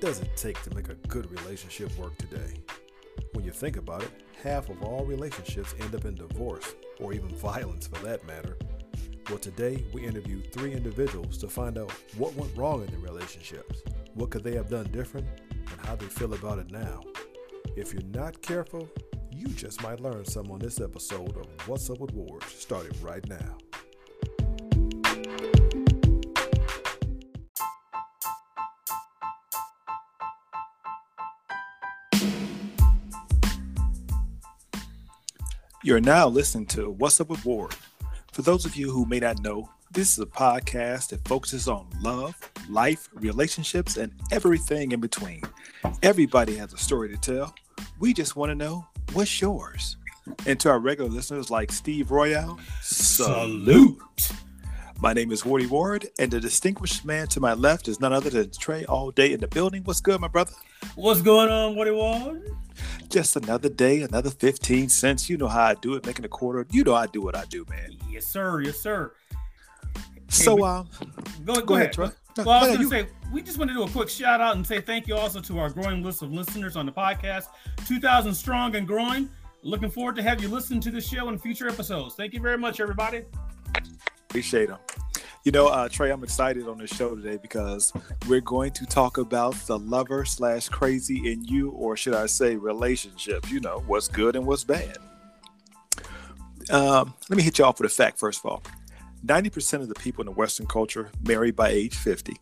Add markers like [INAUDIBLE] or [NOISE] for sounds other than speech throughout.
What does it take to make a good relationship work today? When you think about it, half of all relationships end up in divorce, or even violence for that matter. Well, today we interview three individuals to find out what went wrong in their relationships, what could they have done different, and how they feel about it now. If you're not careful, you just might learn some on this episode of What's Up with Ward, starting right now. You're now listening to What's Up with Ward. For those of you who may not know, this is a podcast that focuses on love, life, relationships, and everything in between. Everybody has a story to tell. We just want to know what's yours. And to our regular listeners like Steve Royale, salute. My name is Wardy Ward, and the distinguished man to my left is none other than Trey All Day in the building. What's good, my brother? What's going on, Wardy Ward? Just another day, another 15 cents. You know how I do it, making a quarter. You know I do what I do, man. Yes, sir. Yes, sir. So, we- uh, Go, go, Go ahead. No, Well, I was going you- to say, we just want to do a quick shout out and say thank you also to our growing list of listeners on the podcast, 2,000 strong and growing. Looking forward to have you listen to the show in future episodes. Thank you very much, everybody. appreciate them. You know, uh, Trey, I'm excited on this show today because we're going to talk about the lover slash crazy in you, or should I say, relationship. You know, what's good and what's bad. Um, let me hit you off with a fact first of all. 90% of the people in the Western culture marry by age 50.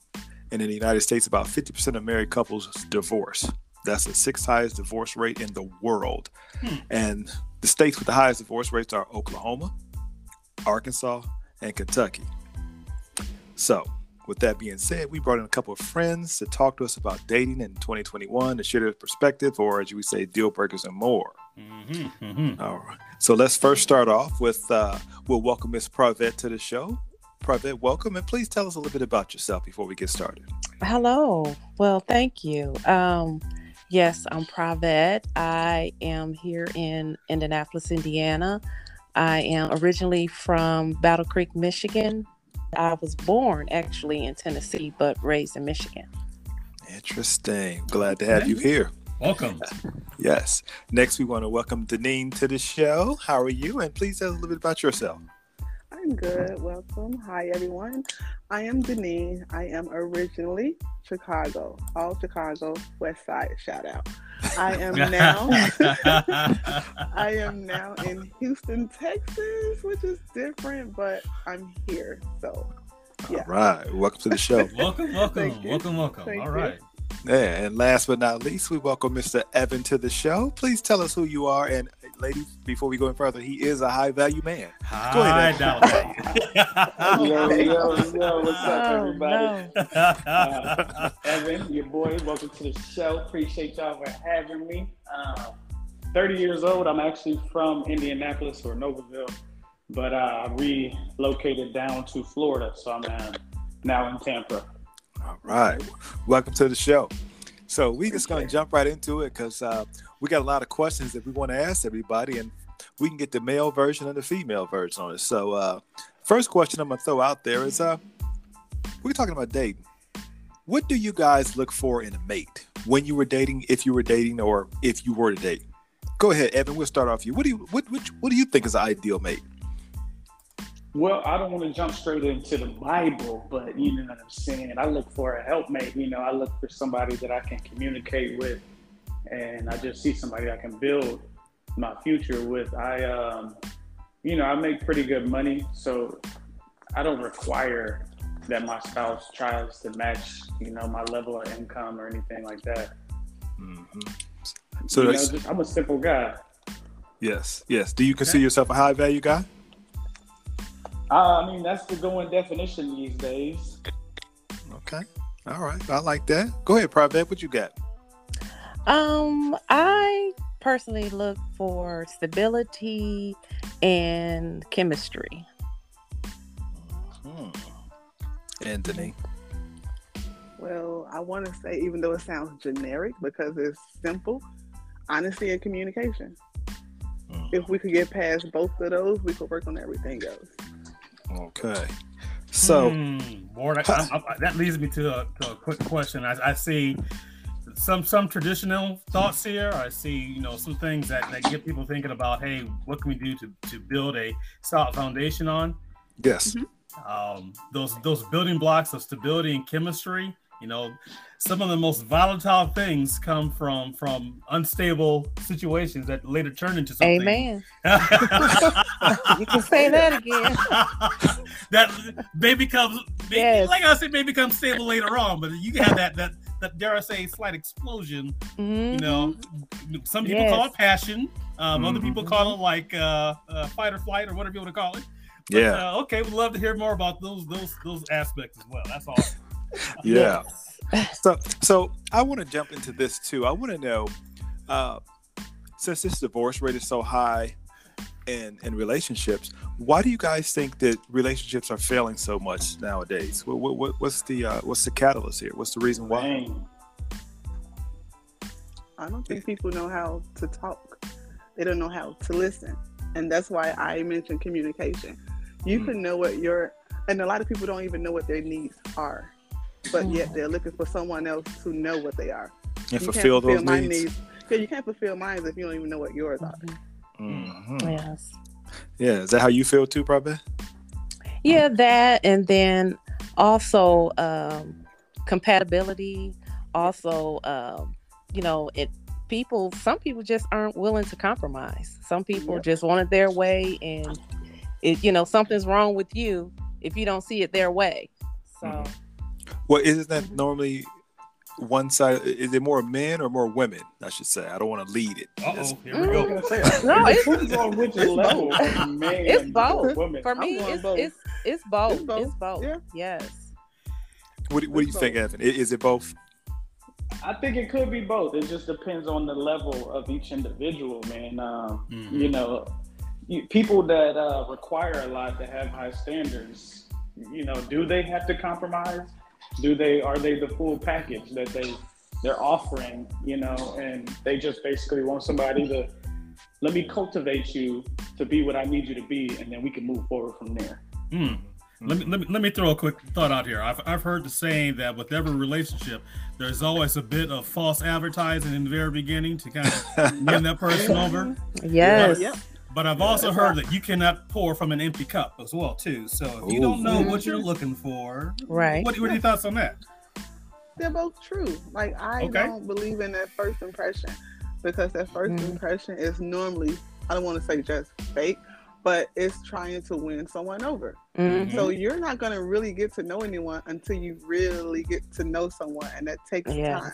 And in the United States, about 50% of married couples divorce. That's the sixth highest divorce rate in the world. Hmm. And the states with the highest divorce rates are Oklahoma, Arkansas, and Kentucky. So, with that being said, we brought in a couple of friends to talk to us about dating in 2021 to share their perspective, or as you would say, deal breakers and more. Mm-hmm, mm-hmm. All right. So let's first start off with uh, we'll welcome Miss Pravette to the show. Pravette, welcome, and please tell us a little bit about yourself before we get started. Hello. Well, thank you. Um, yes, I'm Pravette. I am here in Indianapolis, Indiana. I am originally from Battle Creek, Michigan. I was born actually in Tennessee, but raised in Michigan. Interesting. Glad to have you here. Welcome. [LAUGHS] Yes. Next, we want to welcome Deneen to the show. How are you? And please tell us a little bit about yourself. I'm good. Welcome. Hi, everyone. I am Denise. I am originally Chicago, all Chicago, West Side. Shout out. I am [LAUGHS] now. [LAUGHS] I am now in Houston, Texas, which is different, but I'm here. So, Yeah. All right. Welcome to the show. welcome, welcome, welcome, welcome. Thank All you. Right. Yeah, and last but not least, we welcome Mr. Evan to the show. Please tell us who you are. And ladies, before we go any further, he is a high value man. Go Hi, ahead, Dallas. [LAUGHS] yo, yo, yo, what's up, Oh, everybody? no. Uh, Evan, your boy, welcome to the show. Appreciate y'all for having me. Um, 30 years old. I'm actually from Indianapolis or Noblesville, but uh, I relocated down to Florida, so I'm uh, now in Tampa. All right. Welcome to the show. So we just going to jump right into it because uh, we got a lot of questions that we want to ask everybody, and we can get the male version and the female version on it. So uh, first question I'm going to throw out there is, uh, we're talking about dating. What do you guys look for in a mate when you were dating, if you were dating, or if you were to date? Go ahead, Evan. We'll start off you. What do you what what, what do you think is an ideal mate? Well, I don't want to jump straight into the Bible, but you know what I'm saying. I look for a helpmate. You know, I look for somebody that I can communicate with, and I just see somebody I can build my future with. I, um, you know, I make pretty good money, so I don't require that my spouse tries to match, you know, my level of income or anything like that. So you know, just, I'm a simple guy. yes, yes. Do you consider yourself a high value guy? Uh, I mean, that's the going definition these days. Okay. All right. I like that. Go ahead, Pravette. What you got? Um, I personally look for stability and chemistry. Hmm. Anthony. well, I want to say, even though it sounds generic because it's simple, honesty and communication. If we could get past both of those, we could work on everything else. Okay. So, Hmm, Ward, I, I, I- that leads me to a, to a quick question. I, I see some some traditional thoughts here. I see, you know, some things that, that get people thinking about, hey, what can we do to, to build a solid foundation on? Yes. Um, those those building blocks of stability and chemistry. You know, some of the most volatile things come from from unstable situations that later turn into something. Amen. [LAUGHS] you can say that again. [LAUGHS] that may become, may, Yes. like I said, may become stable later on, but you can have that that that dare I say slight explosion. You know, some people call it passion. Um, Other Mhm. people call it like uh, uh, fight or flight or whatever you want to call it. But, Yeah. Uh, okay, we'd love to hear more about those those those aspects as well. That's all. [LAUGHS] Yeah. So, so I want to jump into this too. I want to know, uh, since this divorce rate is so high in in relationships, why do you guys think that relationships are failing so much nowadays? What, what, what what's the uh, what's the catalyst here? What's the reason why? Dang. I don't think people know how to talk. They don't know how to listen. And that's why I mentioned communication. You Mm. can know what your and a lot of people don't even know what their needs are. But yet they're looking for someone else to know what they are. And You fulfill can't those my needs. because you can't fulfill mine if you don't even know what yours are. Mhm. Yes. Yeah, is that how you feel too, probably? Yeah, that and then also um compatibility, also um, you know, it people some people just aren't willing to compromise. Some people Yep. just want it their way and it you know, something's wrong with you if you don't see it their way. So Mhm. Well, isn't that normally one side? Is it more men or more women? I should say. I don't want to lead it. Oh, here I we go. [LAUGHS] No, it it's- on which it's level both. man It's both. woman. for me it's, both. it's it's both. It's both. It's both. Yeah. Yes. What, do- what do you It's think. Evan? Is it both? I think it could be both. It just depends on the level of each individual, man. Um, Mhm. You know, you, people that uh, require a lot to have high standards, you know, do they have to compromise? Do they are they the full package that they they're offering? You know, and they just basically want somebody to let me cultivate you to be what I need you to be, and then we can move forward from there. Hmm. Let me, let me let me throw a quick thought out here. I've, I've heard the saying that with every relationship, there's always a bit of false advertising in the very beginning to kind of [LAUGHS] win that person over. Yes. Yep. But I've also heard that you cannot pour from an empty cup as well too. So if you don't know what you're looking for, Right. what, what are your thoughts on that? They're both true. Like I Okay. don't believe in that first impression because that 1st Mhm. impression is normally I don't want to say just fake, but it's trying to win someone over. Mhm. So you're not gonna really get to know anyone until you really get to know someone, and that takes time.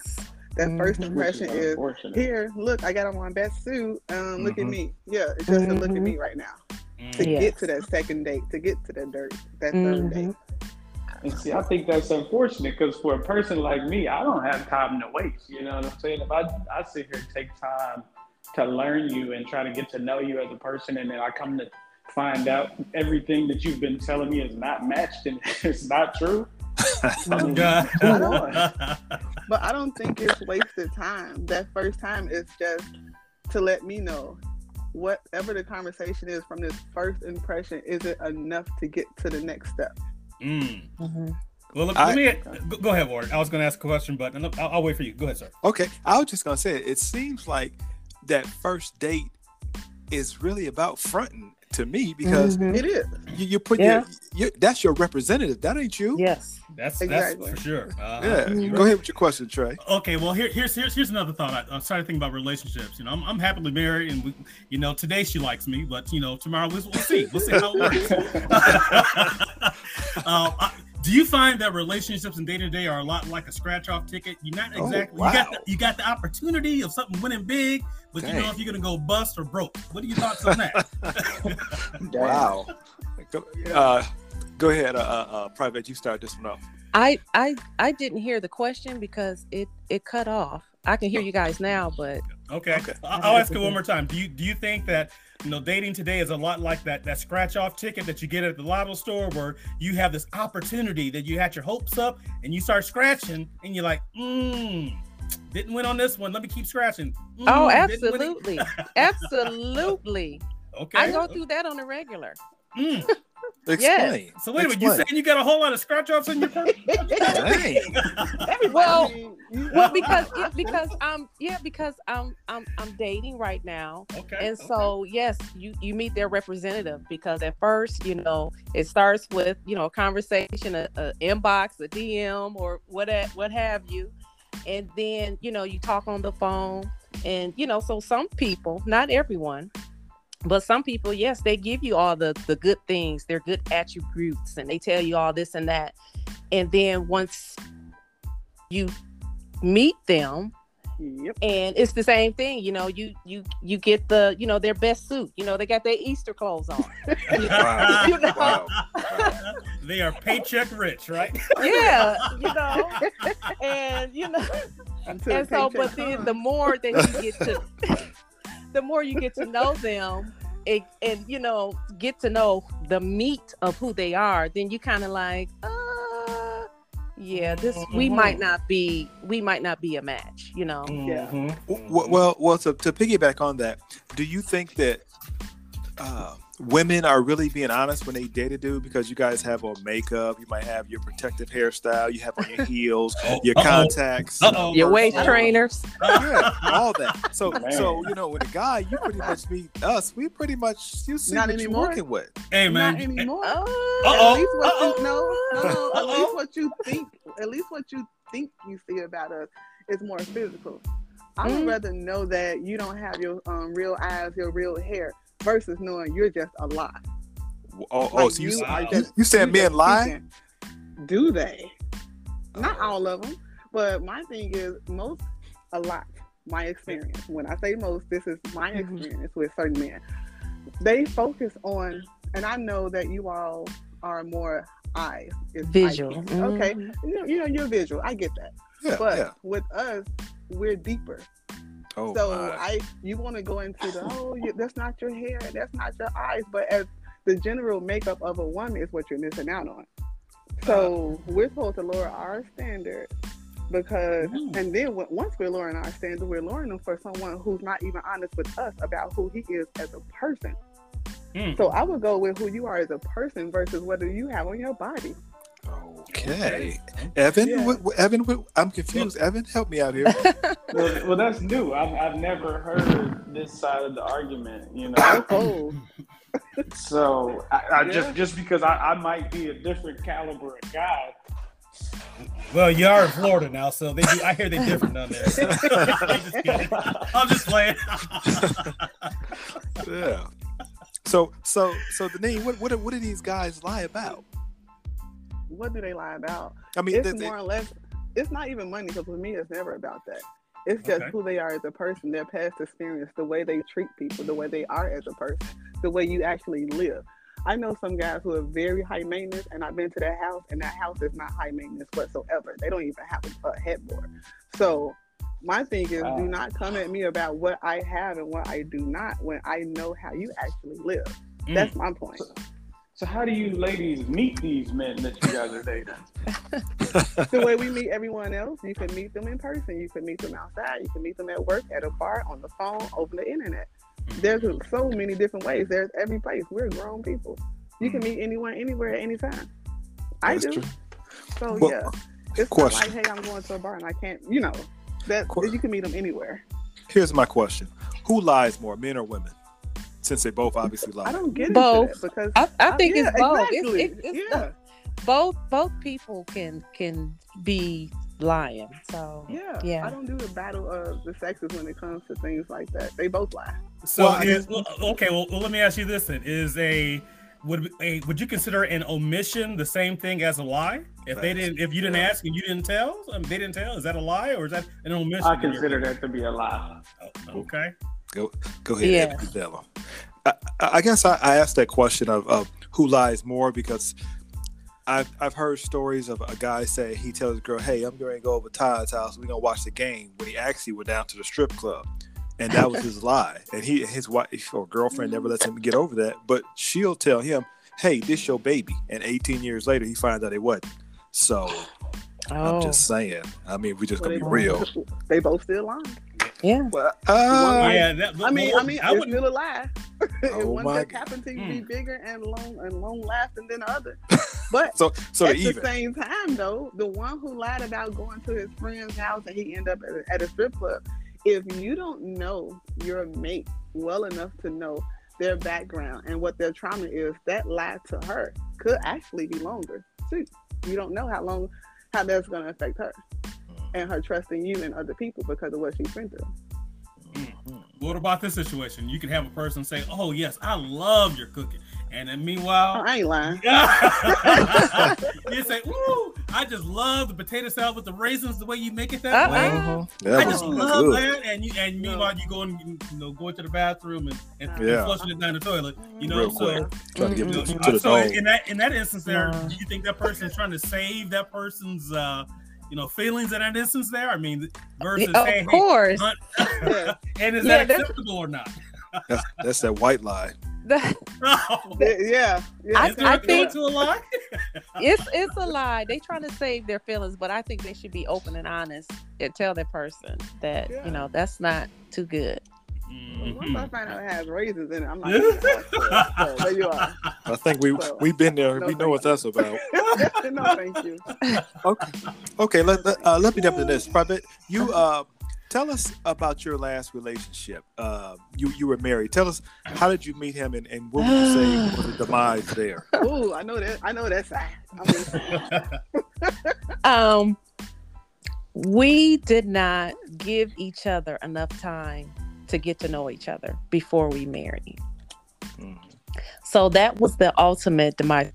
Yes. That first Mhm. impression Which is is here. Look, I got on my best suit. Um, look at Mhm. me. Yeah, it's just a look at Mhm. me right now. To Yes. get to that second date, to get to that dirt, that third Mhm. date. And see, I think that's unfortunate because for a person like me, I don't have time to waste. You know what I'm saying? If I, I sit here and take time to learn you and try to get to know you as a person, and then I come to find out everything that you've been telling me is not matched and [LAUGHS] it's not true. I God. come. But I don't think it's wasted time. That first time is just to let me know whatever the conversation is from this first impression, is it enough to get to the next step? Mm. Mhm. Well, let, I- let me go, go ahead, Ward. I was going to ask a question, but I'll, I'll wait for you. Go ahead, sir. Okay, I was just gonna say it seems like that first date is really about fronting to me because Mhm. It is. you, you put Yeah. your, your that's your representative. That ain't you. Yes. That's Exactly. that's for sure. Uh, Yeah. you're Go ahead with your question, Trey. Okay, well here, here's here's here's another thought. I, am starting to think about relationships. You know, I'm, I'm happily married, and we, you know, today she likes me, but you know, tomorrow we'll, we'll see. We'll see how it works. um, [LAUGHS] I- do you find that relationships and day to day are a lot like a scratch off ticket? You're not Oh, exactly. You got the, you got the opportunity of something winning big, but you know if you're gonna go bust or broke. What are your thoughts on that? [LAUGHS] Wow. Go, uh, go ahead, uh, uh, uh, Pravette. You start this one off. I I I didn't hear the question because it it cut off. I can hear you guys now, but Okay. Okay. I- I'll ask it one more time. Do you do you think that you know dating today is a lot like that that scratch off ticket that you get at the lotto store where you have this opportunity that you had your hopes up and you start scratching and you're like, mm, didn't win on this one. Let me keep scratching. Mm, oh, didn't win it." absolutely, [LAUGHS] absolutely. Okay. I go through that on a regular. Mm. [LAUGHS] Explain. So wait a minute, you Explain. saying you got a whole lot of scratch offs in your car? [LAUGHS] Dang. Well, You- you- well, because yeah, because um yeah, because I'm I'm I'm dating right now. Okay. And so yes, you you meet their representative because at first, you know, it starts with, you know, a conversation, a, a inbox, a DM or what what have you. And then, you know, you talk on the phone and you know, so some people, not everyone, but some people, yes, they give you all the the good things, their good attributes and they tell you all this and that. And then once you meet them Yep. and it's the same thing you know you you you get the you know their best suit you know they got their easter clothes on [LAUGHS] Wow. You know? Wow. [LAUGHS] they are paycheck rich, right? [LAUGHS] yeah you know and you know Until and the so paycheck but then comes. the more that you get to the more you get to know them it, and you know get to know the meat of who they are then you kind of like uh yeah this we Mhm. might not be we might not be a match you know Yeah. Mhm. W- Well, well, to, to piggyback on that, do you think that uh, women are really being honest when they date a dude because you guys have on makeup, you might have your protective hairstyle, you have on your heels, [LAUGHS] your Uh-oh. contacts, Uh-oh. your waist Oh. trainers [LAUGHS] yeah, all that. So, Man. so you know, with a guy, you pretty much meet us. We pretty much you see Not what you're anymore. working with. Hey man, Not anymore. oh Uh-oh. At least what you know, no, no, at Uh-oh. least what you think, at least what you think you see about us is more physical. I would Mm. rather know that you don't have your um, real eyes, your real hair, versus knowing you're just a lie. Oh, oh Like, so you, you are you, just- you saying you men lie? speaking. Do they? Not Oh. all of them, but my thing is most, a lot. My experience. When I say most, this is my Mhm. experience with certain men. They focus on, and I know that you all are more eyes, is visual eye-piece. Okay, Mhm. you know, you know, you're visual. I get that. Yeah, But yeah. with us, we're deeper. Oh, so my. I, you want to go into the oh, you, that's not your hair, that's not your eyes, but as the general makeup of a woman is what you're missing out on. So we're supposed to lower our standard because, Mm. and then w- once we're lowering our standard, we're lowering them for someone who's not even honest with us about who he is as a person. Mm. So I would go with who you are as a person versus what do you have on your body. Okay, Evan. Yeah. What, what- Evan, what, I'm confused. Evan, help me out here. [LAUGHS] Well, [LAUGHS] well, that's new. I've, I've never heard this side of the argument, you know. Oh, [LAUGHS] So I, I Yeah. just just because I, I might be a different caliber of guy. Well, you are in Florida now, so they do, I hear they're different down there. I'm just kidding. I'm just playing. yeah. So, so, so, Deneen, what, what, what do these guys lie about? What do they lie about? I mean, it's more or less it's not even money because with me it's never about that it's just Okay. who they are as a person their past experience the way they treat people the way they are as a person the way you actually live i know some guys who are very high maintenance and i've been to their house and that house is not high maintenance whatsoever they don't even have a, a headboard so my thing is Wow. do not come at me about what i have and what i do not when i know how you actually live Mm. that's my point So how do you ladies meet these men that you guys are dating? [LAUGHS] the way we meet everyone else, you can meet them in person, you can meet them outside, you can meet them at work, at a bar, on the phone, over the internet. There's so many different ways. There's every place. We're grown people. You can mm. meet anyone, anywhere, at any time. I That's do. true. So Well, yeah, it's question. not like, hey, I'm going to a bar and I can't. You know, that you can meet them anywhere. Here's my question: Who lies more, men or women? Since they both obviously lie. I don't get Both. that because I, I think yeah, it's both. Exactly. it's- it's yeah, both both people can can be lying. So yeah, Yeah. I don't do the battle of the sexes when it comes to things like that. They both lie. So, Well, is, well, okay. Well, well, let me ask you this: Then is a would a would you consider an omission the same thing as a lie? If they didn't, if you didn't Yeah. ask and you didn't tell, um, they didn't tell. Is that a lie or is that an omission? I consider that to be a lie. Oh, okay. Go, go ahead, Yeah. Evan Costello. I, I guess I, I asked that question of, of who lies more because I've, I've heard stories of a guy say he tells his girl, "Hey, I'm going to go over to Todd's house. We're gonna watch the game." When he actually went down to the strip club, and that was his [LAUGHS] lie. And he his wife or girlfriend never lets him get over that. But she'll tell him, "Hey, this your baby." And 18 years later, he finds out it wasn't. So oh, I'm just oh. saying. I mean, we're just Well, gonna be both- real. They both still lying. Yeah. Well, uh, yeah, that, I mean, well, I mean, I wouldn't. still a lie. [LAUGHS] Oh and one my just God. happen to be Mm. bigger and long and long lasting than the other. [LAUGHS] But so so at they the even. same time, though, the one who lied about going to his friend's house and he ended up at a, at a strip club, if you don't know your mate well enough to know their background and what their trauma is, that lie to her could actually be longer too. You don't know how long, how that's going to affect her and her trusting you and other people because of what she's been through. What about this situation? You can have a person say, "Oh yes, I love your cooking," and then meanwhile, Oh, I ain't lying. [LAUGHS] you say, [LAUGHS] "Woo! I just love the potato salad with the raisins the way you make it that Uh-uh. way." Mhm. That I just love good. that, and you and meanwhile you go and you know go into the bathroom and, and Yeah. flushing it down the toilet. You know, Real so quick. Trying to get you know, to, to the so dome. in that in that instance, there, Yeah. do you think that person is trying to save that person's uh, you know feelings in that instance? There, I mean, versus of saying, course. "Hey, [LAUGHS] and is Yeah, that that's- acceptable or not? That's, that's that white lie. [LAUGHS] That- Oh, Yeah, yeah. I- is there I a think- to a lie? [LAUGHS] it's it's a lie. They trying to save their feelings, but I think they should be open and honest and tell that person that Yeah. you know that's not too good. Once I find out it has raisins in it, I'm like, yeah, so there you are. I think we So- we've been there. No, we know what thank that's about. [LAUGHS] no, thank you. Okay, okay. Let let, uh, let me jump into this. Pravette, you uh, tell us about your last relationship. Uh, you you were married. Tell us how did you meet him, and, and what would you say was the [SIGHS] demise there? Oh, I know that. I know that side. I mean, [LAUGHS] Um, we did not give each other enough time to get to know each other before we married. Mhm. So that was the ultimate my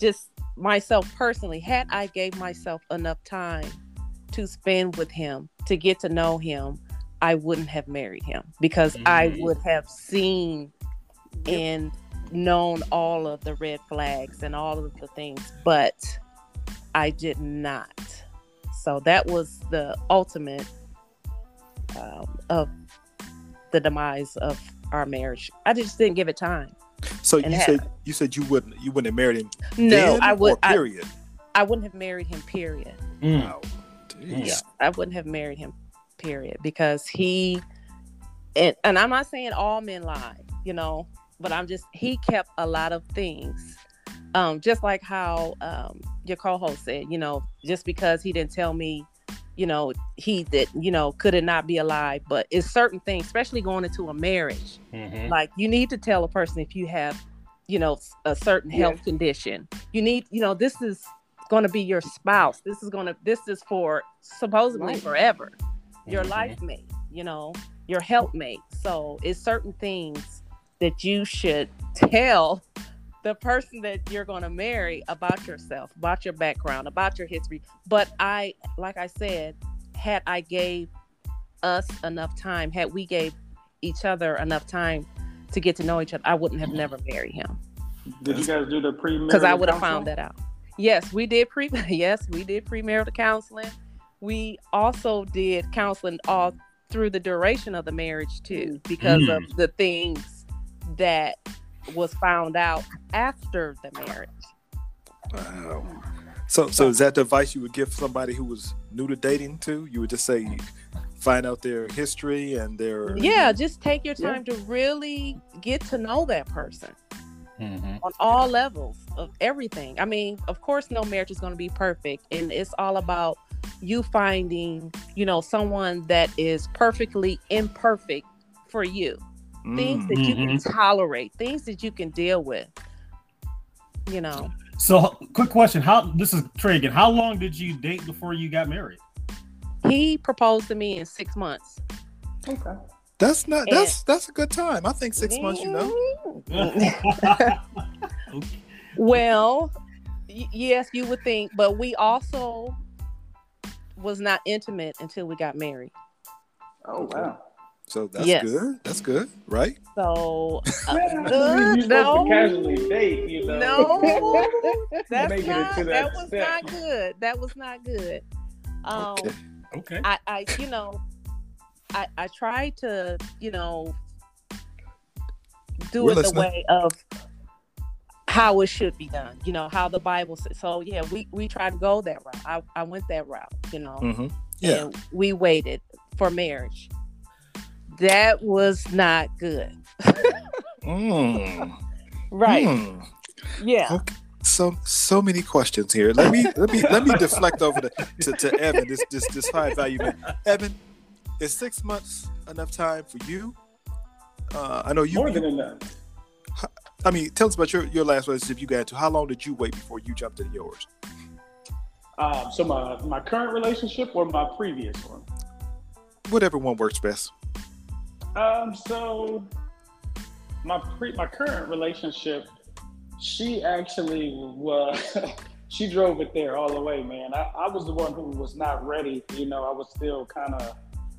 Just myself personally, had I gave myself enough time to spend with him to get to know him, I wouldn't have married him because I Mhm. would have seen and known all of the red flags and all of the things, but I did not. So that was the ultimate um, of the demise of our marriage. I just didn't give it time. So you had- said you said you wouldn't you wouldn't have married him. No, then, I would. Or I, period. I wouldn't have married him. Period. Mm. Wow. Yeah, I wouldn't have married him. Period. Because he, and, and I'm not saying all men lie, you know, but I'm just he kept a lot of things. Um, just like how um, your co-host said, you know, just because he didn't tell me, you know, he that you know could it not be a lie, but it's certain things, especially going into a marriage, Mhm. like you need to tell a person if you have you know a certain health Yes. condition you need you know this is going to be your spouse this is going to this is for supposedly Right. forever your Mhm. life mate you know your helpmate so it's certain things that you should tell the person that you're going to marry about yourself about your background about your history. But i like i said had i gave us enough time had we gave each other enough time to get to know each other i wouldn't have never married him. Did you guys do the pre? because i would have found that out. Yes we did pre [LAUGHS] yes we did premarital counseling. We also did counseling all through the duration of the marriage too mm. because of mm. the things that was found out after the marriage Wow. So so is that the advice you would give somebody who was new to dating too? You would just say find out their history and their yeah just take your Yeah. time to really get to know that person Mhm. on all levels of everything. I mean, of course, no marriage is going to be perfect, and it's all about you finding, you know, someone that is perfectly imperfect for you. Things Mm. that you can tolerate, things that you can deal with. You know, So, quick question: How this is Trey again? How long did you date before you got married? he proposed to me in six months. Okay. That's not that's that's a good time. I think six months, you know. [LAUGHS] Well, y- yes, you would think, but we also was not intimate until we got married. Oh wow. So that's Yes. good. That's good, right? So, [LAUGHS] uh, uh, you're no, to casually date, you know. no, [LAUGHS] that's Make it not. That that was step. not good. That was not good. Um, Okay. okay. I, I, you know, I, I tried to, you know, do We're it the way of how it should be done. You know, how the Bible says. So yeah, we we tried to go that route. I, I went that route. You know. hmm Yeah. and we waited for marriage. That was not good. Mm. Right. Mm. Yeah. Okay. So so many questions here. Let me let me let me [LAUGHS] deflect over to, to, to Evan. This this this high value man. Evan, is six months enough time for you? Uh, I know you. More you- than enough. I mean, tell us about your, your last relationship if you got into. How long did you wait before you jumped into yours? Um, so my my current relationship or my previous one. Whatever one works best. Um, so my pre my current relationship, she actually was [LAUGHS] she drove it there all the way, man. I, I was the one who was not ready. You know, I was still kind of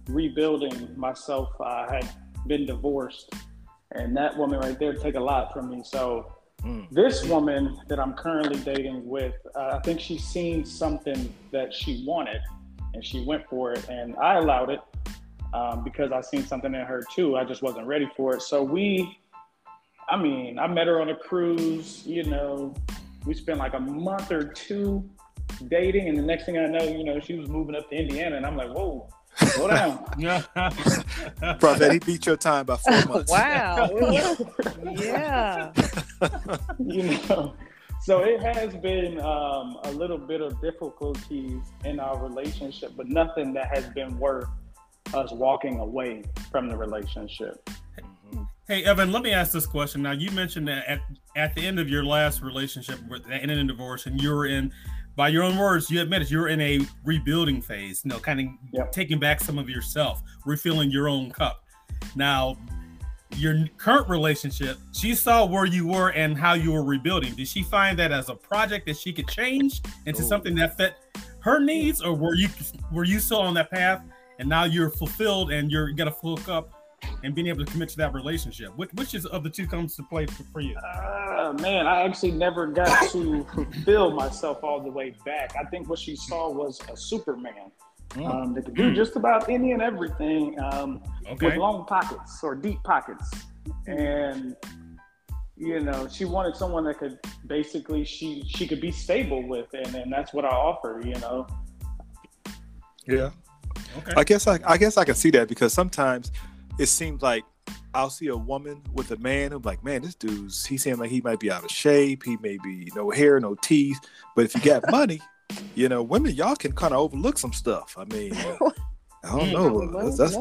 rebuilding myself. I had been divorced, and that woman right there took a lot from me. So Mm. this woman that I'm currently dating with, uh, I think she's seen something that she wanted, and she went for it, and I allowed it um, because I seen something in her too. I just wasn't ready for it. So we, I mean, I met her on a cruise. You know, we spent like a month or two dating, and the next thing I know, you know, she was moving up to Indiana, and I'm like, whoa, slow down. [LAUGHS] Pravette, he beat your time by four [LAUGHS] months. wow. [LAUGHS] yeah. you know. So it has been um, a little bit of difficulties in our relationship, but nothing that has been worth us walking away from the relationship. Hey Evan, let me ask this question. Now you mentioned that at, at the end of your last relationship, with- that ended in divorce, and you were in, by your own words, you admitted you were in a rebuilding phase. You know, kind of Yep. taking back some of yourself, refilling your own cup. Now, your current relationship, she saw where you were and how you were rebuilding. Did she find that as a project that she could change into Ooh. something that fit her needs, or were you were you still on that path and now you're fulfilled and you're you got a full cup and being able to commit to that relationship? Which, which is of the two comes to play for, for you? Uh, man, I actually never got to fulfill myself all the way back. I think what she saw was a Superman Mm. um, that could do just about any and everything um, with long pockets or deep pockets. And you know, she wanted someone that could basically she she could be stable with, and, and that's what I offer. You know, Yeah. Okay. I guess I, I guess I can see that because sometimes it seems like I'll see a woman with a man who's like, man, this dude's he seems like he might be out of shape. He may be no hair, no teeth. But if you got [LAUGHS] money, you know, women y'all can kind of overlook some stuff. I mean, [LAUGHS] I don't know. That's, that's,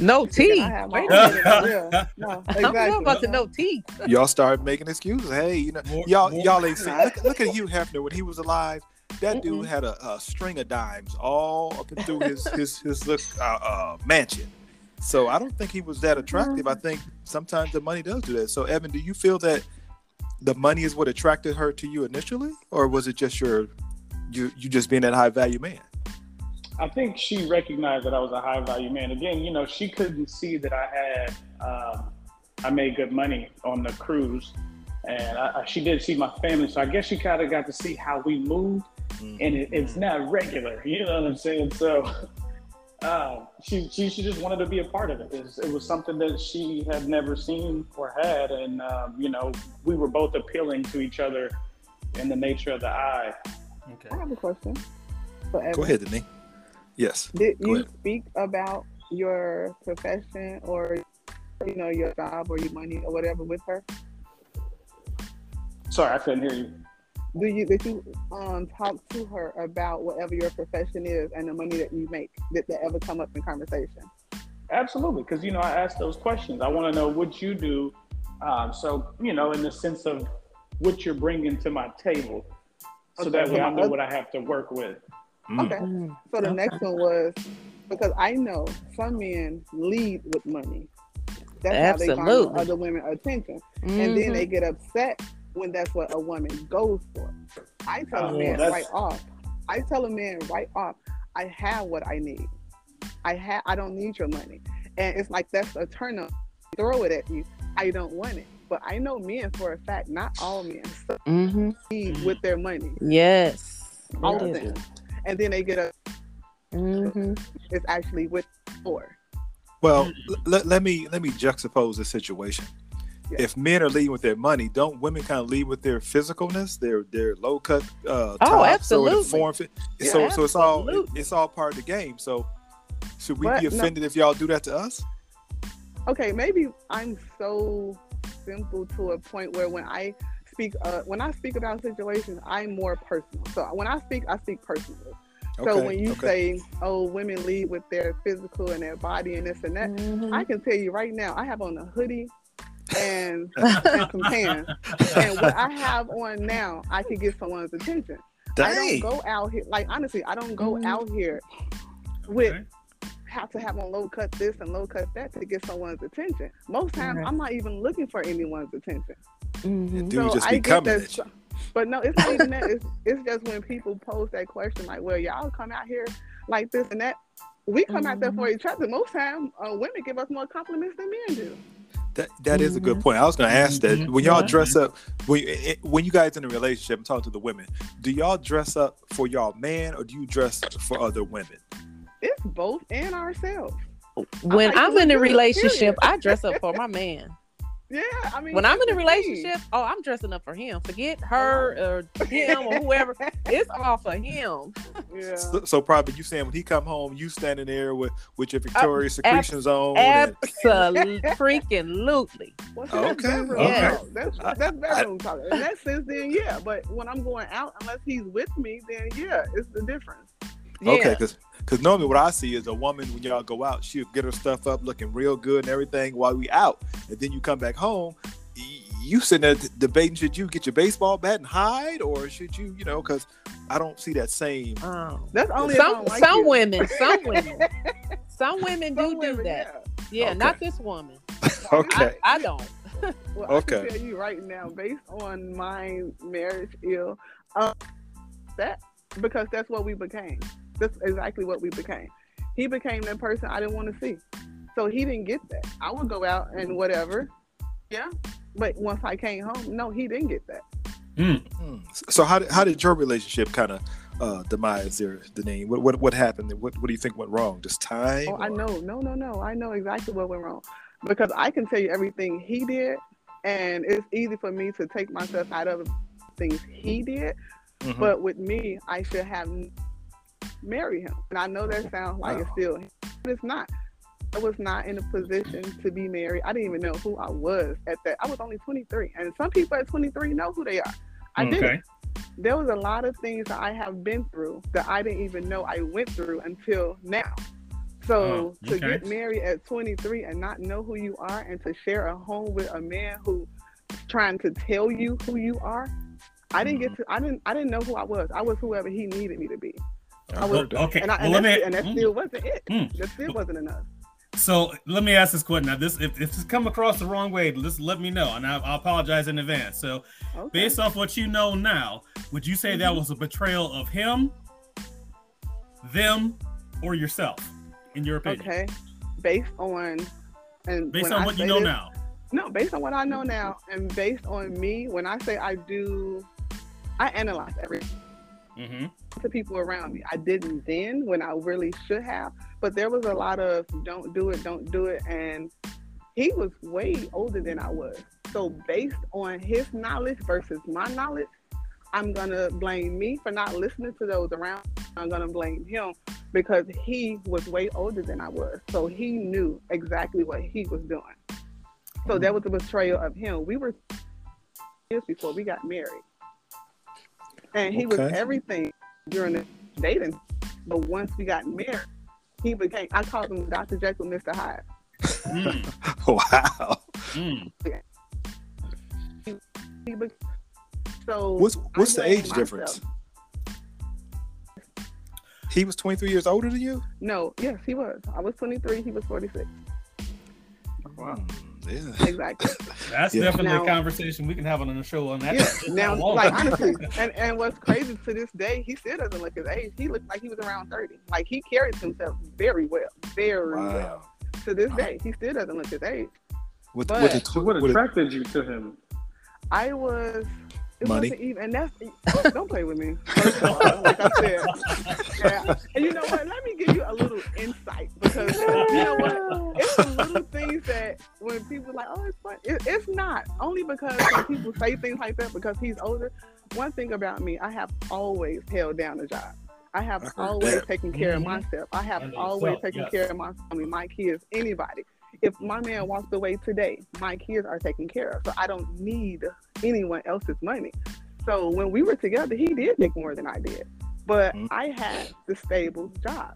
No teeth. I have my Wait a minute. yeah. No, I [LAUGHS] don't about the exactly. no teeth. y'all start making excuses. Hey, you know, More- y'all more- y'all ain't seen. Look, look at Hugh Hefner when he was alive. That dude Mm-mm. had a, a string of dimes all up and through his his his look, uh, uh, mansion. So I don't think he was that attractive. I think sometimes the money does do that. So Evan, do you feel that the money is what attracted her to you initially, or was it just your you you just being that high value man? I think she recognized that I was a high value man. Again, you know, she couldn't see that I had um, I made good money on the cruise, and I, I, she did see my family. So I guess she kind of got to see how we moved, and it, it's not regular. [LAUGHS] You know what I'm saying? So. Uh, she, she she just wanted to be a part of it. It was, it was something that she had never seen or had, and um, you know we were both appealing to each other in the nature of the eye. Okay. I have a question. For Evan. Go ahead, Denise. Yes. Did Go you ahead. speak about your profession or you know your job or your money or whatever with her? Sorry, I couldn't hear you. Do you did you um talk to her about whatever your profession is and the money that you make? Did that ever come up in conversation? Absolutely, because you know I ask those questions. I want to know what you do. Um, so you know, in the sense of what you're bringing to my table, so Okay, that so way I know oth- what I have to work with. Mm. Okay. So the next one was because I know some men lead with money. That's how they Absolutely. garner other women attention. and then they get upset when that's what a woman goes for. I tell Oh, a man that's- right off. I tell a man right off. I have what I need. I have. I don't need your money. And it's like that's a turn up. Throw it at you. I don't want it. But I know men for a fact. Not all men hmm succeed with their money. Yes. All of them. And then they get a. hmm It's actually with four. Well, l- let, let me let me juxtapose the situation. Yeah. if men are leading with their money, don't women kind of lead with their physicalness, their their low cut uh Oh, tops or the absolutely. form fit? Yeah, so so it's all absolutely. it's all part of the game. So should we But be no- offended if y'all do that to us? okay, maybe I'm so simple to a point where when I speak, uh, when I speak about situations, I'm more personal. So when I speak, I speak personally. So Okay, when you okay. say, "Oh, women lead with their physical and their body and this and that," Mhm. I can tell you right now, I have on a hoodie and, and [LAUGHS] [LAUGHS] some pants, and what I have on now, I can get someone's attention. I don't go out here, like honestly, I don't go Mhm. out here with Okay. have to have on low cut this and low cut that to get someone's attention. Most times, Right. I'm not even looking for anyone's attention. Mhm. Dude just I be get coming that at you. But no, it's not even that. It's, it's just when people pose that question, like, well, y'all come out here like this and that. We come out there Mm-hmm. for each other. Most times, uh, women give us more compliments than men do. That that is a good Mhm. point. I was going to ask that Mhm. when y'all Yeah. dress up, when it, when you guys in a relationship, I'm talking to the women. Do y'all dress up for y'all man or do you dress for other women? It's both and ourselves. When like I'm in a relationship, period. I dress up for my [LAUGHS] man. Yeah, I mean, When I'm in a relationship, oh, I'm dressing up for him. Forget her or him or whoever. [LAUGHS] It's all for him. Yeah. So, so probably you saying when he come home, you standing there with with your uh, Victoria's Secretions on. Absolutely, [LAUGHS] freaking lootly. Well, see, that's Okay, bedroom okay. talk. That's that's bedroom talk. In that sense, then yeah. But when I'm going out, unless he's with me, then yeah, it's the difference. Yeah. Okay, because normally what I see is a woman when y'all go out, she'll get her stuff up looking real good and everything while we out, and then you come back home, you sitting there debating should you get your baseball bat and hide or should you, you know, because I don't see that same. Oh. That's only if I Some don't like some women, [LAUGHS] some women, some women do Some do that. yeah. Yeah, Okay. not this woman. [LAUGHS] Okay, I, I don't. [LAUGHS] Well, Okay. I can tell you right now, based on my marriage ill, um, that because that's what we became. That's exactly what we became. He became that person I didn't want to see, so he didn't get that. I would go out and whatever, yeah. But once I came home, no, he didn't get that. Hmm. So how did, how did your relationship kind of uh, demise there, Deneen? What, what what happened? What what do you think went wrong? Just time? Oh, I know, no, no, no. I know exactly what went wrong because I can tell you everything he did, and it's easy for me to take myself out of things he did. Mhm. But with me, I should have married him. And I know that sounds like it's Wow. still, but it's not. I was not in a position to be married. I didn't even know who I was at that. I was only 23, and some people at 23 know who they are. I didn't. There was a lot of things that I have been through that I didn't even know I went through until now. So Oh, to get married at 23 and not know who you are, and to share a home with a man who's trying to tell you who you are, I didn't Mm-hmm. get to. I didn't. I didn't know who I was. I was whoever he needed me to be, I I was- Okay. and, I, well, and, that, me. and that mm. still wasn't it. Mm. That still wasn't enough. So let me ask this question. Now, this if, if this come across the wrong way, just let me know, and I, I'll apologize in advance. So, Okay. based off what you know now, would you say that Mhm. was a betrayal of him, them, or yourself, in your opinion? Okay. Based on and Based on I what you know this- now. No, based on what I know now, and based on me, when I say I do, I analyze everything. Mm-hmm. to people around me. I didn't then when I really should have, but there was a lot of don't do it, don't do it. And he was way older than I was. So, based on his knowledge versus my knowledge, I'm going to blame me for not listening to those around. I'm going to blame him because he was way older than I was. So, he knew exactly what he was doing. So, that was a betrayal of him. We were years before we got married. And he was everything during the dating. But once we got married, he became, I called him Dr. Jekyll, Mr. Hyde. Mm, [LAUGHS] wow. mm. He be- so What's what's the age myself. difference? He was 23 years older than you. No, yes, he was. I was 23, he was 46. Wow. Yeah. [LAUGHS] Exactly. That's Yeah. definitely Now- a conversation we can have on the show on that. yeah. Now, like [LAUGHS] honestly, and, and what's crazy to this day, he still doesn't look his age. He looks like he was around 30. Like he carries himself very well, very well. To this day, he still doesn't look his age. With, But- with the So what with attracted you to him? I was It Money. wasn't even, and that's don't play with me. First of all, like I said, yeah. And you know what? Let me give you a little insight because you know what? It's the little things that when people like, oh, it's fun. It, it's not only because when people say things like that because he's older. One thing about me, I have always held down a job. I have I always that. taken care Mhm. of myself. I have always yourself, taken yes. care of my family, my kids, anybody. If my man walks away today, my kids are taken care of. So I don't need anyone else's money. So when we were together, he did make more than I did. But Mhm. I had the stable job.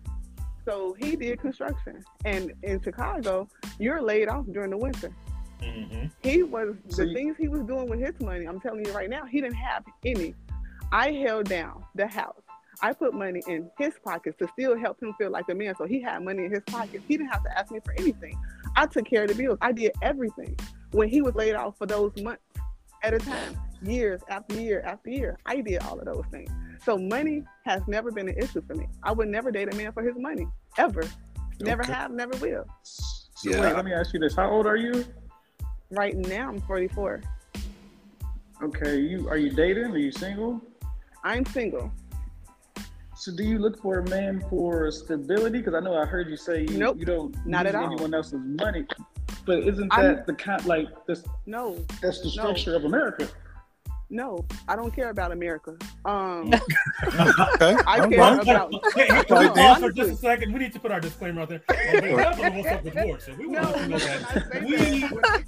So he did construction. And in Chicago, you're laid off during the winter. Mhm. He was So the you- things he was doing with his money. I'm telling you right now, he didn't have any. I held down the house. I put money in his pockets to still help him feel like a man. So he had money in his pockets. He didn't have to ask me for anything. I took care of the bills. I did everything. When he was laid off for those months at a time, years after year after year, I did all of those things. So money has never been an issue for me. I would never date a man for his money, ever. Never Okay. have, never will. So Yeah. wait, let me ask you this: How old are you? Right now, I'm 44. Okay, you are you dating? Are you single? I'm single. So do you look for a man for stability? Because I know I heard you say you, Nope, you don't not use at all. anyone else's money. But isn't that I'm- the kind like this? No, That's the No. structure of America. no, I don't care about America. Um, [LAUGHS] Okay. [LAUGHS] I all care right. about. [LAUGHS] Hey, hey, can Right we there. pause for just a second? We need to put our disclaimer out there. On behalf of the What's Up with Ward, so we No, want to know I we that,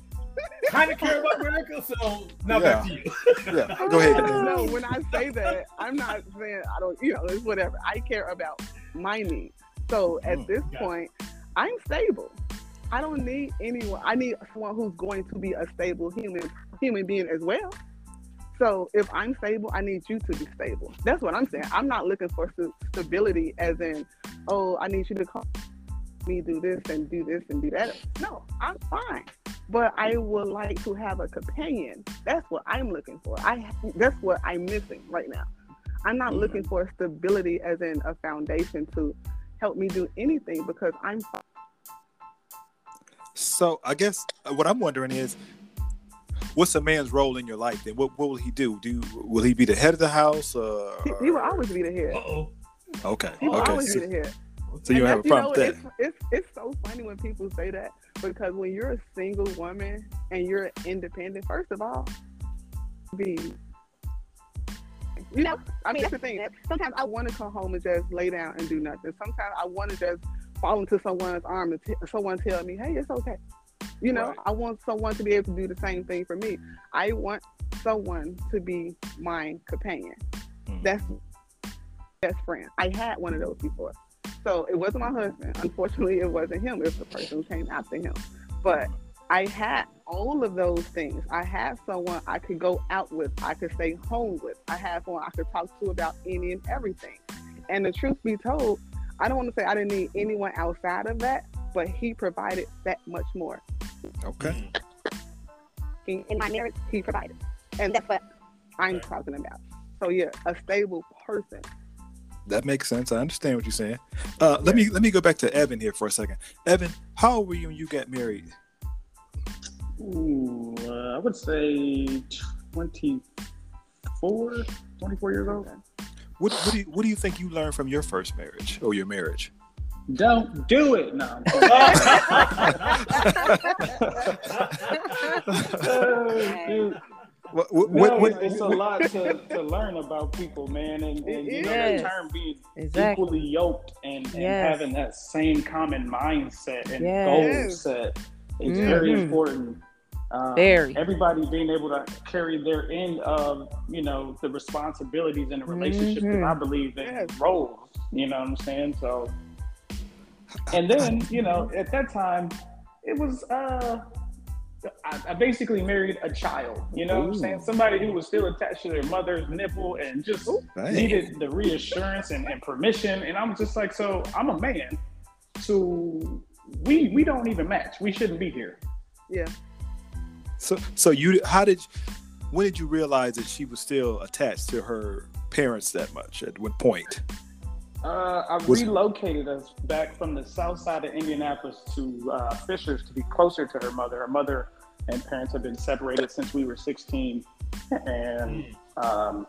kind of care about America. So now Yeah. back to you. Yeah. Go ahead. no, when I say that, I'm not saying I don't. You know, it's whatever. I care about my needs. So at Mm, this got it. point, I'm stable. I don't need anyone. I need someone who's going to be a stable human human being as well. So if I'm stable, I need you to be stable. That's what I'm saying. I'm not looking for st- stability as in, oh, I need you to call me do this and do this and do that. No, I'm fine. But I would like to have a companion. That's what I'm looking for. I that's what I'm missing right now. I'm not looking for stability as in a foundation to help me do anything because I'm. So I guess uh, what I'm wondering is, what's a man's role in your life? Then what, what will he do? Do will he be the head of the house? Uh, He, he will always be the head. Uh oh. okay. He will Okay. always So, be the head. So you have a And problem with that? you know, It's, it's, it's so funny when people say that because when you're a single woman and you're independent, first of all, be you know, I mean that's the thing. Sometimes I want to come home and just lay down and do nothing. Sometimes I want to just fall into someone's arm and t- someone tell me, "Hey, it's okay." You know, Right. I want someone to be able to do the same thing for me. I want someone to be my companion. Mm. That's best friend. I had one of those before. So it wasn't my husband. Unfortunately, it wasn't him. It was the person who came after him. But I had all of those things. I had someone I could go out with, I could stay home with. I had someone I could talk to about any and everything. And the truth be told, I don't want to say I didn't need anyone outside of that, but he provided that much more. Okay. In, in my marriage, he provided. And that's what I'm talking about. So yeah, a stable person. That makes sense. I understand what you're saying. Uh, let me let me go back to Evan here for a second. Evan, how old were you when you got married? Ooh, uh, I would say 24, 24 years old. What what do you, what do you think you learned from your first marriage or your marriage? Don't do it. No. I'm kidding. [LAUGHS] [LAUGHS] Dude, What, what, no, what, what- it's, it's a lot to, to learn about people, man, and, and you know Yes. the term being Exactly. equally yoked and, and Yes. having that same common mindset and Yes. goal set is very Mhm. important. Um, Very. Everybody being able to carry their end of, you know, the responsibilities in a relationship. 'cause Mhm. I believe in Yes. roles. You know what I'm saying? So, and then, you know, at that time, it was, uh, I, I basically married a child. You know what I'm saying? Somebody who was still attached to their mother's nipple and just Dang. needed the reassurance and, and permission. And I'm just like, so I'm a man. So we we don't even match. We shouldn't be here. Yeah. So so you how did when did you realize that she was still attached to her parents that much? At what point? Uh, I relocated us back from the south side of Indianapolis to uh, Fishers to be closer to her mother. Her mother and parents have been separated since we were 16, and Um,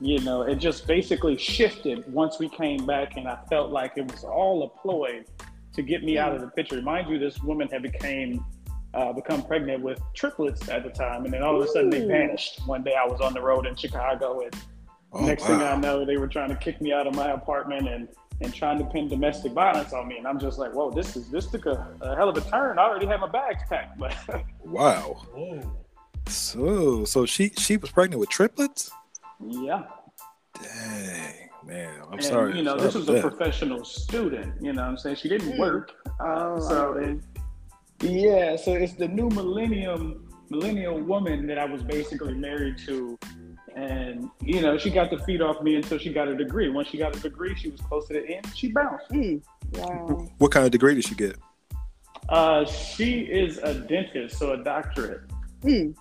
you know, it just basically shifted once we came back, and I felt like it was all a ploy to get me out of the picture. Mind you, this woman had became uh, become pregnant with triplets at the time, and then all of a sudden they vanished. One day I was on the road in Chicago, and Oh, next thing I know, they were trying to kick me out of my apartment and and trying to pin domestic violence on me. And I'm just like, whoa, this is this took a, a hell of a turn. I already had my bags packed, but [LAUGHS] Wow. Whoa. So so she she was pregnant with triplets? yeah. Dang, man. I'm and, sorry. You know, sorry this was a that. professional student. You know, what I'm saying she didn't Hmm. work. Uh, Oh, so okay. yeah, so it's the new millennium millennial woman that I was basically married to. And you know, she got the feed off me until she got a degree. Once she got a degree, she was close to the end. She bounced. Mm. Wow. What kind of degree did she get? Uh, she is a dentist, so a doctorate. Mm.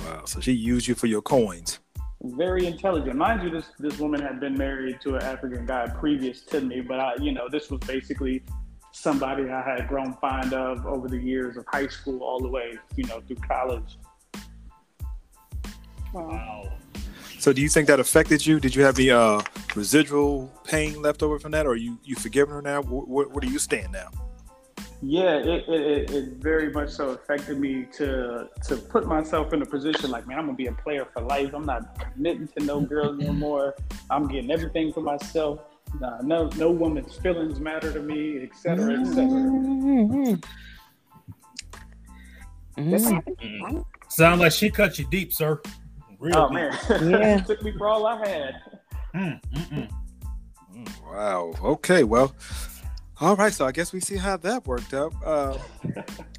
Wow. So she used you for your coins. very intelligent. Mind you, this this woman had been married to an African guy previous to me, but I, you know, this was basically somebody I had grown fond of over the years of high school all the way, you know, through college. Wow. Wow. So do you think that affected you? Did you have any uh, residual pain left over from that, or you you forgiven her now? Wh- wh- where do you stand now? Yeah, it, it, it, it very much so affected me to to put myself in a position like, man, I'm gonna be a player for life. I'm not committing to no girls no more. I'm getting everything for myself. Nah, no, no woman's feelings matter to me, et cetera, et cetera. Mhm. This Mhm. Mm. Sound like she cut you deep, sir. Real Oh deep. man, [LAUGHS] Yeah. took me for all I had. Mm, mm, mm. Wow. Okay. Well. All right. So I guess we see how that worked out. Uh, [LAUGHS]